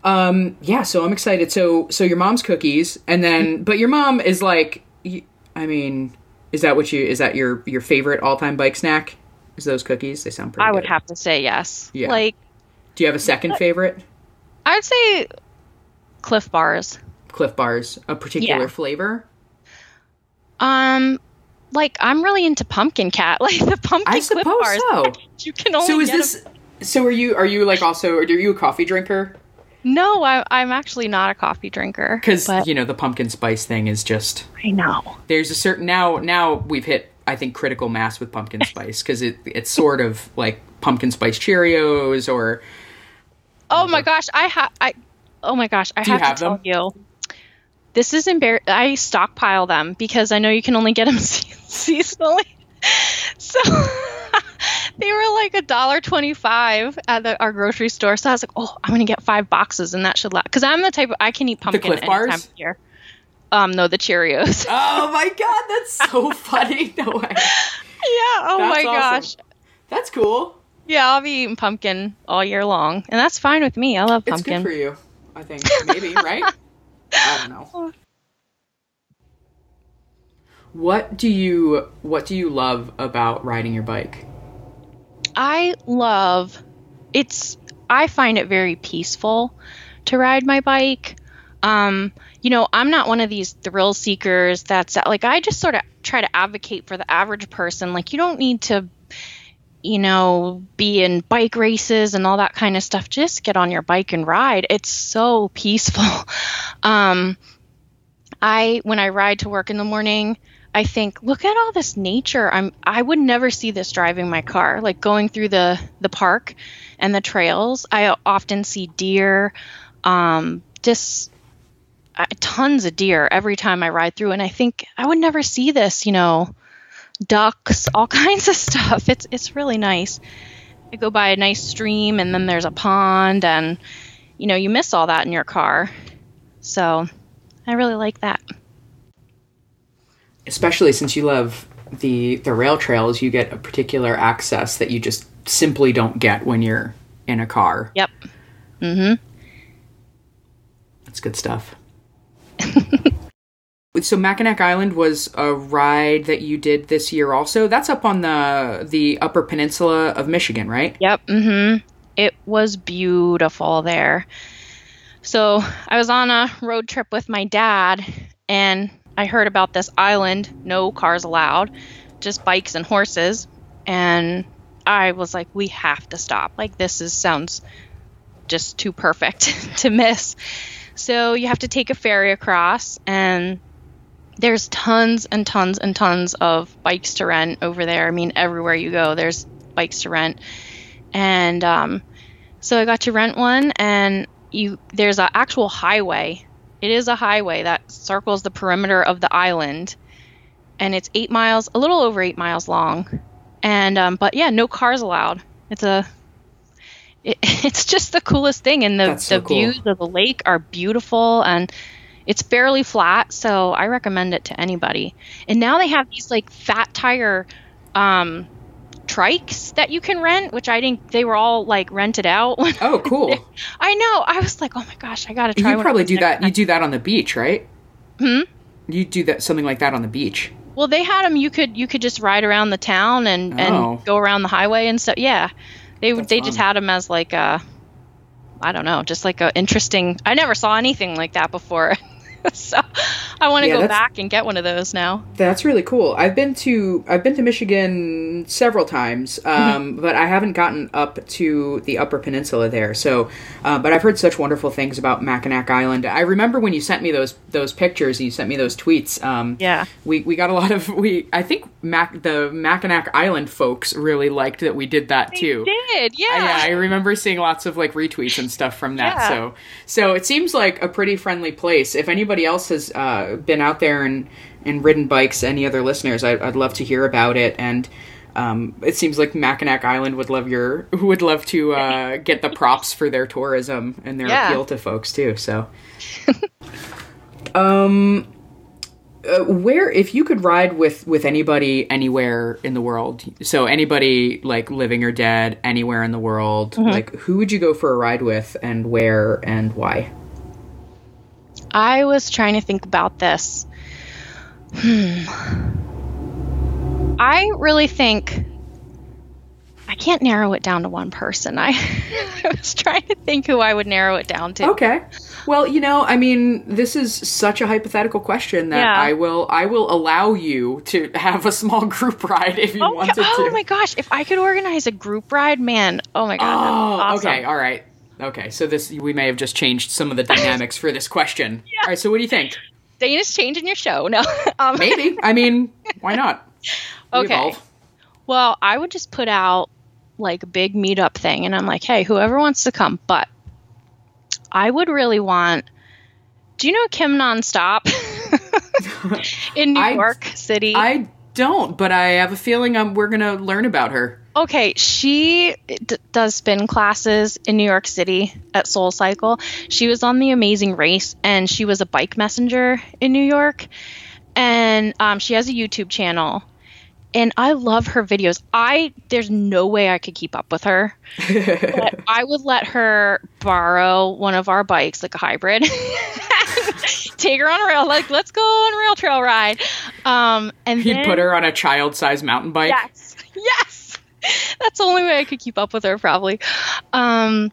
Um. Yeah. So I'm excited. So so your mom's cookies, and then mm-hmm. but your mom is like, I mean, is that what you is that your your favorite all time bike snack? Is those cookies? They sound pretty. Good. I good. would have to say yes. Yeah. Like, do you have a second favorite? I'd say Clif Bars. Clif Bars, a particular yeah. flavor. Um, like I'm really into pumpkin cat, like the pumpkin I suppose Bars. So. you can only. So is this? Them. So are you? Are you like also? Are you a coffee drinker? No, I, am actually not a coffee drinker. Because you know the pumpkin spice thing is just. I know. There's a certain now. Now we've hit I think critical mass with pumpkin spice because it it's sort of like pumpkin spice Cheerios or. Oh my gosh! I have I. Oh my gosh! I have, have, to them? tell you. This is embarrassing. I stockpile them because I know you can only get them seasonally. So they were like a dollar twenty-five at the, our grocery store. So I was like, "Oh, I'm gonna get five boxes, and that should last." Because I'm the type of, I can eat pumpkin any time of year. Um, no, the Cheerios. oh my god, that's so funny. No way. Yeah. Oh that's my awesome. gosh. That's cool. Yeah, I'll be eating pumpkin all year long, and that's fine with me. I love pumpkin. It's good for you. I think maybe right. I don't know. What do you What do you love about riding your bike? I love. It's. I find it very peaceful to ride my bike. Um, you know, I'm not one of these thrill seekers that's like, I just sort of try to advocate for the average person. Like, you don't need to, you know, be in bike races and all that kind of stuff. Just get on your bike and ride. It's so peaceful. Um, I, when I ride to work in the morning, I think, look at all this nature. I'm I would never see this driving my car. Like going through the the park and the trails, I often see deer, um, just tons of deer every time I ride through, and I think I would never see this. You know, ducks, all kinds of stuff. It's it's really nice. I go by a nice stream, and then there's a pond, and you know you miss all that in your car. So I really like that. Especially since you love the the rail trails, you get a particular access that you just simply don't get when you're in a car. Yep. Mm-hmm. That's good stuff. so Mackinac Island was a ride that you did this year also. That's up on the the Upper Peninsula of Michigan, right? Yep. Mhm. It was beautiful there. So, I was on a road trip with my dad and I heard about this island, no cars allowed, just bikes and horses, and I was like we have to stop. Like this is sounds just too perfect to miss. So you have to take a ferry across, and there's tons and tons and tons of bikes to rent over there. I mean, everywhere you go, there's bikes to rent. And um, so I got to rent one, and you there's an actual highway. It is a highway that circles the perimeter of the island, and it's eight miles, a little over eight miles long. And um, but yeah, no cars allowed. It's a it, it's just the coolest thing and the, so the cool. views of the lake are beautiful and It's fairly flat, so I recommend it to anybody. And now they have these like fat tire um, trikes that you can rent, which I think they were all like rented out. Oh, cool. I know. I was like, oh my gosh, I gotta try. you probably do that. You do that on the beach, right? Hmm? You do that something like that on the beach. Well, they had them. You could you could just ride around the town and Oh. and go around the highway and stuff. Yeah, they That's they just had them as like a, I don't know, just like a interesting. I never saw anything like that before, so I want to Yeah, go back and get one of those now. That's really cool. I've been to I've been to Michigan several times, um, Mm-hmm. but I haven't gotten up to the Upper Peninsula there. So, uh, but I've heard such wonderful things about Mackinac Island. I remember when you sent me those those pictures and you sent me those tweets. Um, Yeah. we we got a lot of we. I think Mac the Mackinac Island folks really liked that we did that too. Did yeah. Uh, yeah, I remember seeing lots of like retweets and stuff from that. Yeah. So, so it seems like a pretty friendly place. If anybody else has uh, been out there and and ridden bikes, any other listeners, I, I'd love to hear about it. And um, it seems like Mackinac Island would love your would love to uh, get the props for their tourism and their Yeah. appeal to folks too. So, um. Uh, where if you could ride with with anybody anywhere in the world so anybody like living or dead anywhere in the world like who would you go for a ride with and where and why I was trying to think about this. Hmm. I really think I can't narrow it down to one person. I, I was trying to think who I would narrow it down to. okay well you know i mean this is such a hypothetical question that Yeah. i will i will allow you to have a small group ride if you Oh, wanted oh to my gosh! If I could organize a group ride, man! Oh my god! Oh, awesome. okay, all right. Okay, so this we may have just changed some of the dynamics for this question. All right, so what do you think? Dana's changing your show. No. um, Maybe. I mean, why not? We Okay. evolve. Well, I would just put out like a big meetup thing, and I'm like, hey, whoever wants to come. But I would really want. Do you know Kim Nonstop in New I- York City? I don't, but I have a feeling um we're gonna learn about her. okay, she d- does spin classes in New York City at SoulCycle. She was on The Amazing Race, and she was a bike messenger in New York. And um, she has a YouTube channel, and I love her videos. I there's no way I could keep up with her. but I would let her borrow one of our bikes, like a hybrid. Take her on a rail, like let's go on a rail trail ride. Um, and He'd then, put her on a child-sized mountain bike. Yes, yes. That's the only way I could keep up with her, probably. Um,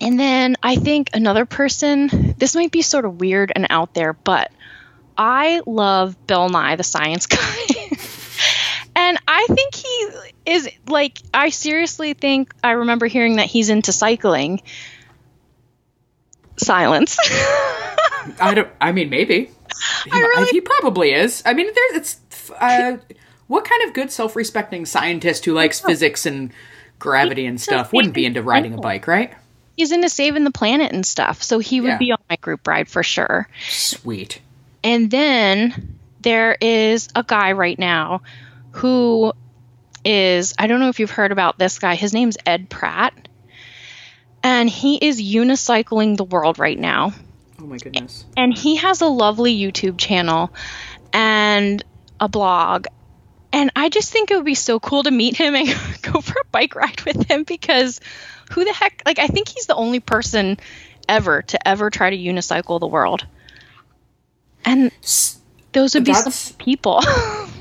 and then I think another person. This might be sort of weird and out there, but I love Bill Nye, the science guy. and I think he is like, I seriously think I remember hearing that he's into cycling. Silence. I don't. I mean, maybe. He, I really- he probably is. I mean, there's it's. Uh, what kind of good, self-respecting scientist who likes physics and gravity and stuff wouldn't be into riding a bike, right? he's into saving the planet and stuff. So he would Yeah. be on my group ride for sure. Sweet. And then there is a guy right now who is, I don't know if you've heard about this guy. His name's Ed Pratt. And he is unicycling the world right now. Oh my goodness. And he has a lovely YouTube channel and a blog. And I just think it would be so cool to meet him and go for a bike ride with him because who the heck, like, I think he's the only person ever to ever try to unicycle the world. And those would be people.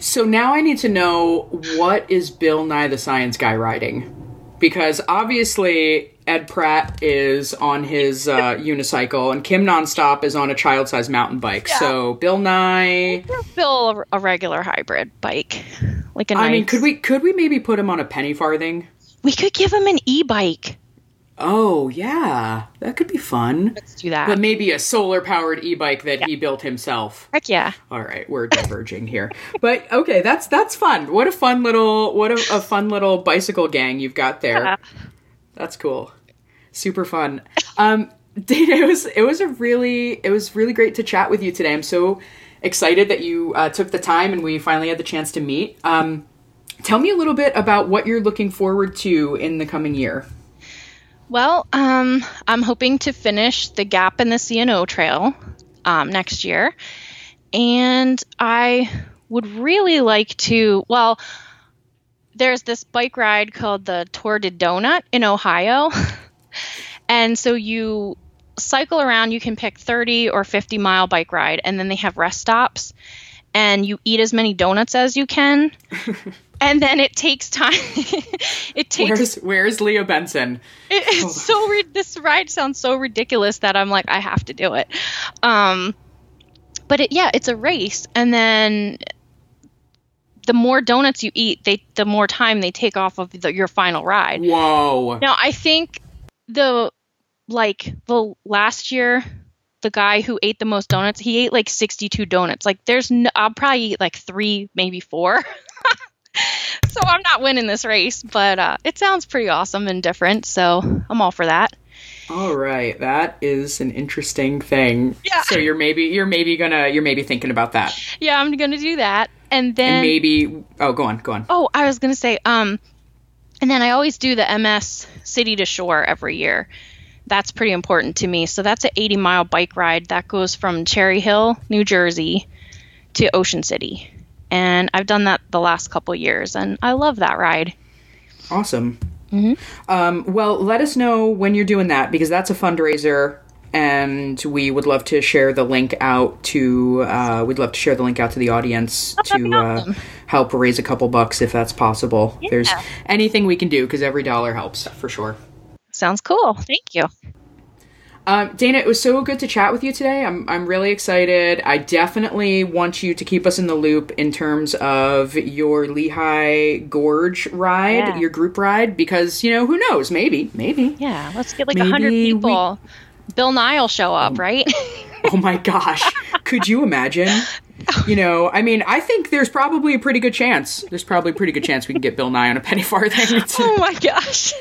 So now I need to know what is Bill Nye the Science Guy riding? Because obviously Ed Pratt is on his uh, unicycle and Kim Nonstop is on a child-sized mountain bike. So Bill Nye. Bill a, regular hybrid bike, like a nice. I mean, could we could we maybe put him on a penny farthing? We could give him an e-bike. Oh yeah, that could be fun. Let's do that. But maybe a solar-powered e-bike that he built himself. Heck yeah. All right, we're diverging here, but okay, that's that's fun. What a fun little what a, a fun little bicycle gang you've got there. Yeah. That's cool, super fun. Um, Dana, it was it was a really it was really great to chat with you today. I'm so excited that you uh, took the time and we finally had the chance to meet. Um, tell me a little bit about what you're looking forward to in the coming year. Well, um, I'm hoping to finish the Gap and the C&O Trail. um, next year. And I would really like to, well, there's this bike ride called the Tour de Donut in Ohio. and so you cycle around, you can pick 30 or 50 mile bike ride, and then they have rest stops, and you eat as many donuts as you can. and then it takes time. it takes. Where's, where's Leo Benson? It, it's oh. so re- this ride sounds so ridiculous that I'm like I have to do it. Um, but it, yeah, it's a race, and then the more donuts you eat, they the more time they take off of the, your final ride. Whoa! Now I think the like the last year the guy who ate the most donuts he ate like 62 donuts. Like there's no, i'll probably eat like three maybe four. So i'm not winning this race but uh, it sounds pretty awesome and different so i'm all for that. All right that is an interesting thing. Yeah. So you're maybe you're maybe gonna you're maybe thinking about that. Yeah i'm gonna do that and then and maybe oh go on go on oh i was gonna say um and then i always do the ms city to shore every year that's pretty important to me. So that's an 80 mile bike ride that goes from Cherry Hill, New Jersey to Ocean City. And I've done that the last couple years and I love that ride. Awesome. Mm-hmm. Um, well, let us know when you're doing that because that's a fundraiser and we would love to share the link out to uh, we'd love to share the link out to the audience oh, to uh, help raise a couple bucks if that's possible yeah. there's anything we can do because every dollar helps for sure Sounds cool. Thank you. Um, Dana, it was so good to chat with you today. I'm, I'm really excited. I definitely want you to keep us in the loop in terms of your Lehigh Gorge ride, yeah. your group ride, because, you know, who knows? Maybe, maybe. Yeah, let's get like a 100 people. We... Bill Nye will show up, right? oh my gosh. Could you imagine? You know, I mean, I think there's probably a pretty good chance. There's probably a pretty good chance we can get Bill Nye on a penny farthing. oh my gosh.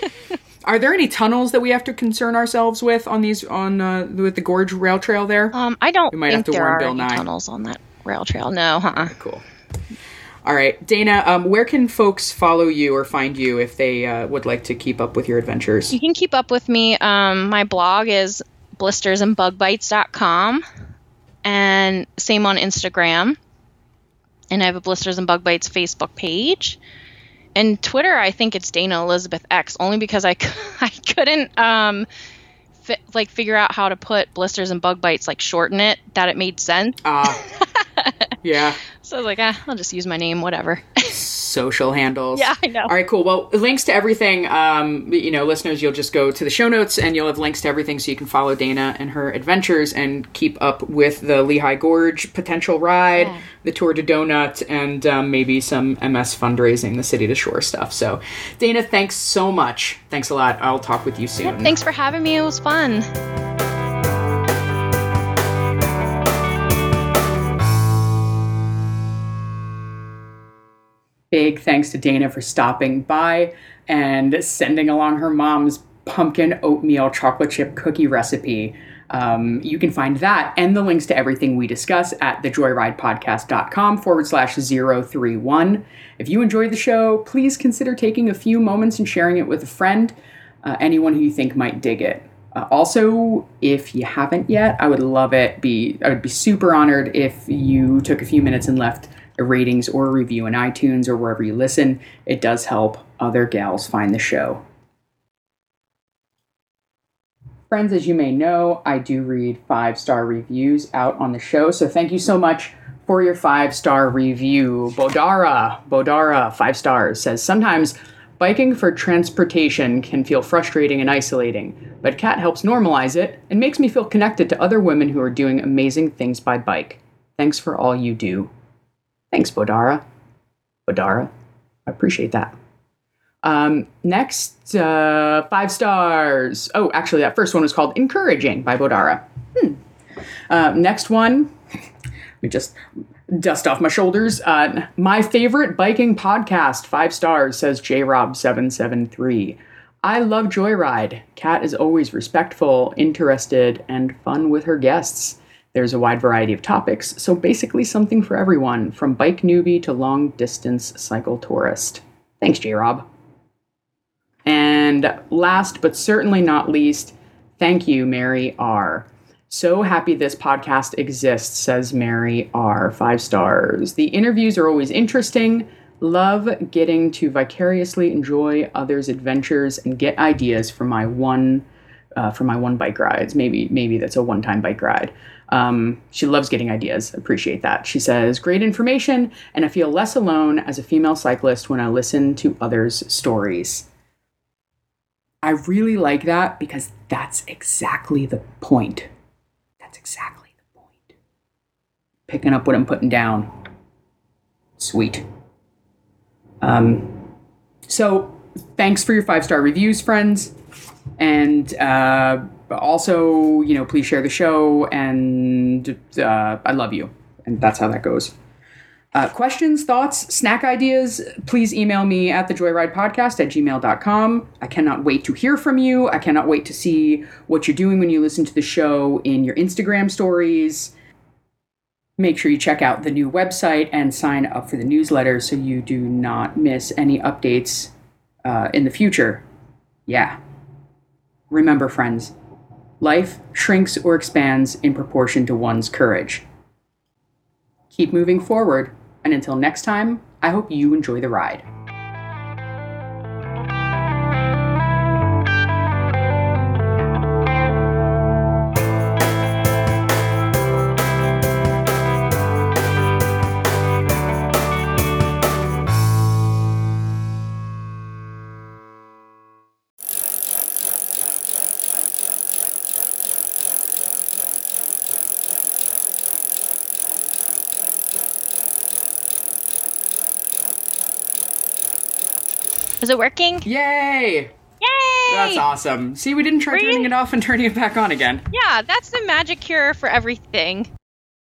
Are there any tunnels that we have to concern ourselves with on these on uh, with the Gorge Rail Trail there? Um, I don't we might think have to there warn are Bill any Nye. tunnels on that rail trail. No, huh? Cool. All right, Dana. Um, where can folks follow you or find you if they uh, would like to keep up with your adventures? You can keep up with me. Um, my blog is blistersandbugbites.com, and same on Instagram. And I have a Blisters and Bug Bites Facebook page and Twitter, I think it's Dana Elizabeth X, only because I, I couldn't um, fi- like figure out how to put blisters and bug bites like shorten it that it made sense. Ah, uh, yeah. So I was like, ah, I'll just use my name, whatever. Social handles. Yeah, I know. All right, cool. Well, links to everything. Um, you know, listeners, you'll just go to the show notes and you'll have links to everything, so you can follow Dana and her adventures and keep up with the Lehigh Gorge potential ride, yeah. the Tour de Donut, and um, maybe some MS fundraising, the City to Shore stuff. So, Dana, thanks so much. Thanks a lot. I'll talk with you soon. Yep, thanks for having me. It was fun. Big thanks to Dana for stopping by and sending along her mom's pumpkin oatmeal chocolate chip cookie recipe. Um, you can find that and the links to everything we discuss at thejoyridepodcast.com forward slash 031. If you enjoyed the show, please consider taking a few moments and sharing it with a friend, uh, anyone who you think might dig it. Uh, also, if you haven't yet, I would love it. Be I would be super honored if you took a few minutes and left ratings or a review in iTunes or wherever you listen. It does help other gals find the show. Friends, as you may know, I do read five star reviews out on the show, so thank you so much for your five star review. Bodara, Bodara, five stars, says sometimes biking for transportation can feel frustrating and isolating, but Kat helps normalize it and makes me feel connected to other women who are doing amazing things by bike. Thanks for all you do. Thanks, Bodara. Bodara. I appreciate that. Um, next, uh, five stars. Oh, actually, that first one was called Encouraging by Bodara. Hmm. Uh, next one, me just dust off my shoulders. Uh, my favorite biking podcast, five stars, says JRob773. I love Joyride. Kat is always respectful, interested, and fun with her guests. There's a wide variety of topics, so basically something for everyone, from bike newbie to long distance cycle tourist. Thanks, J Rob. And last but certainly not least, thank you, Mary R. So happy this podcast exists, says Mary R. Five stars. The interviews are always interesting. Love getting to vicariously enjoy others' adventures and get ideas for my one uh, for my one bike rides. Maybe maybe that's a one time bike ride. Um, she loves getting ideas. Appreciate that. She says, Great information, and I feel less alone as a female cyclist when I listen to others' stories. I really like that because that's exactly the point. That's exactly the point. Picking up what I'm putting down. Sweet. Um, so, thanks for your five star reviews, friends. And uh, also, you know, please share the show. And uh, I love you. And that's how that goes. Uh, questions, thoughts, snack ideas, please email me at thejoyridepodcast at gmail.com. I cannot wait to hear from you. I cannot wait to see what you're doing when you listen to the show in your Instagram stories. Make sure you check out the new website and sign up for the newsletter so you do not miss any updates uh, in the future. Yeah. Remember, friends, life shrinks or expands in proportion to one's courage. Keep moving forward, and until next time, I hope you enjoy the ride. Is it working? Yay! Yay! That's awesome. See, we didn't try turning it off and turning it back on again. Yeah, that's the magic cure for everything.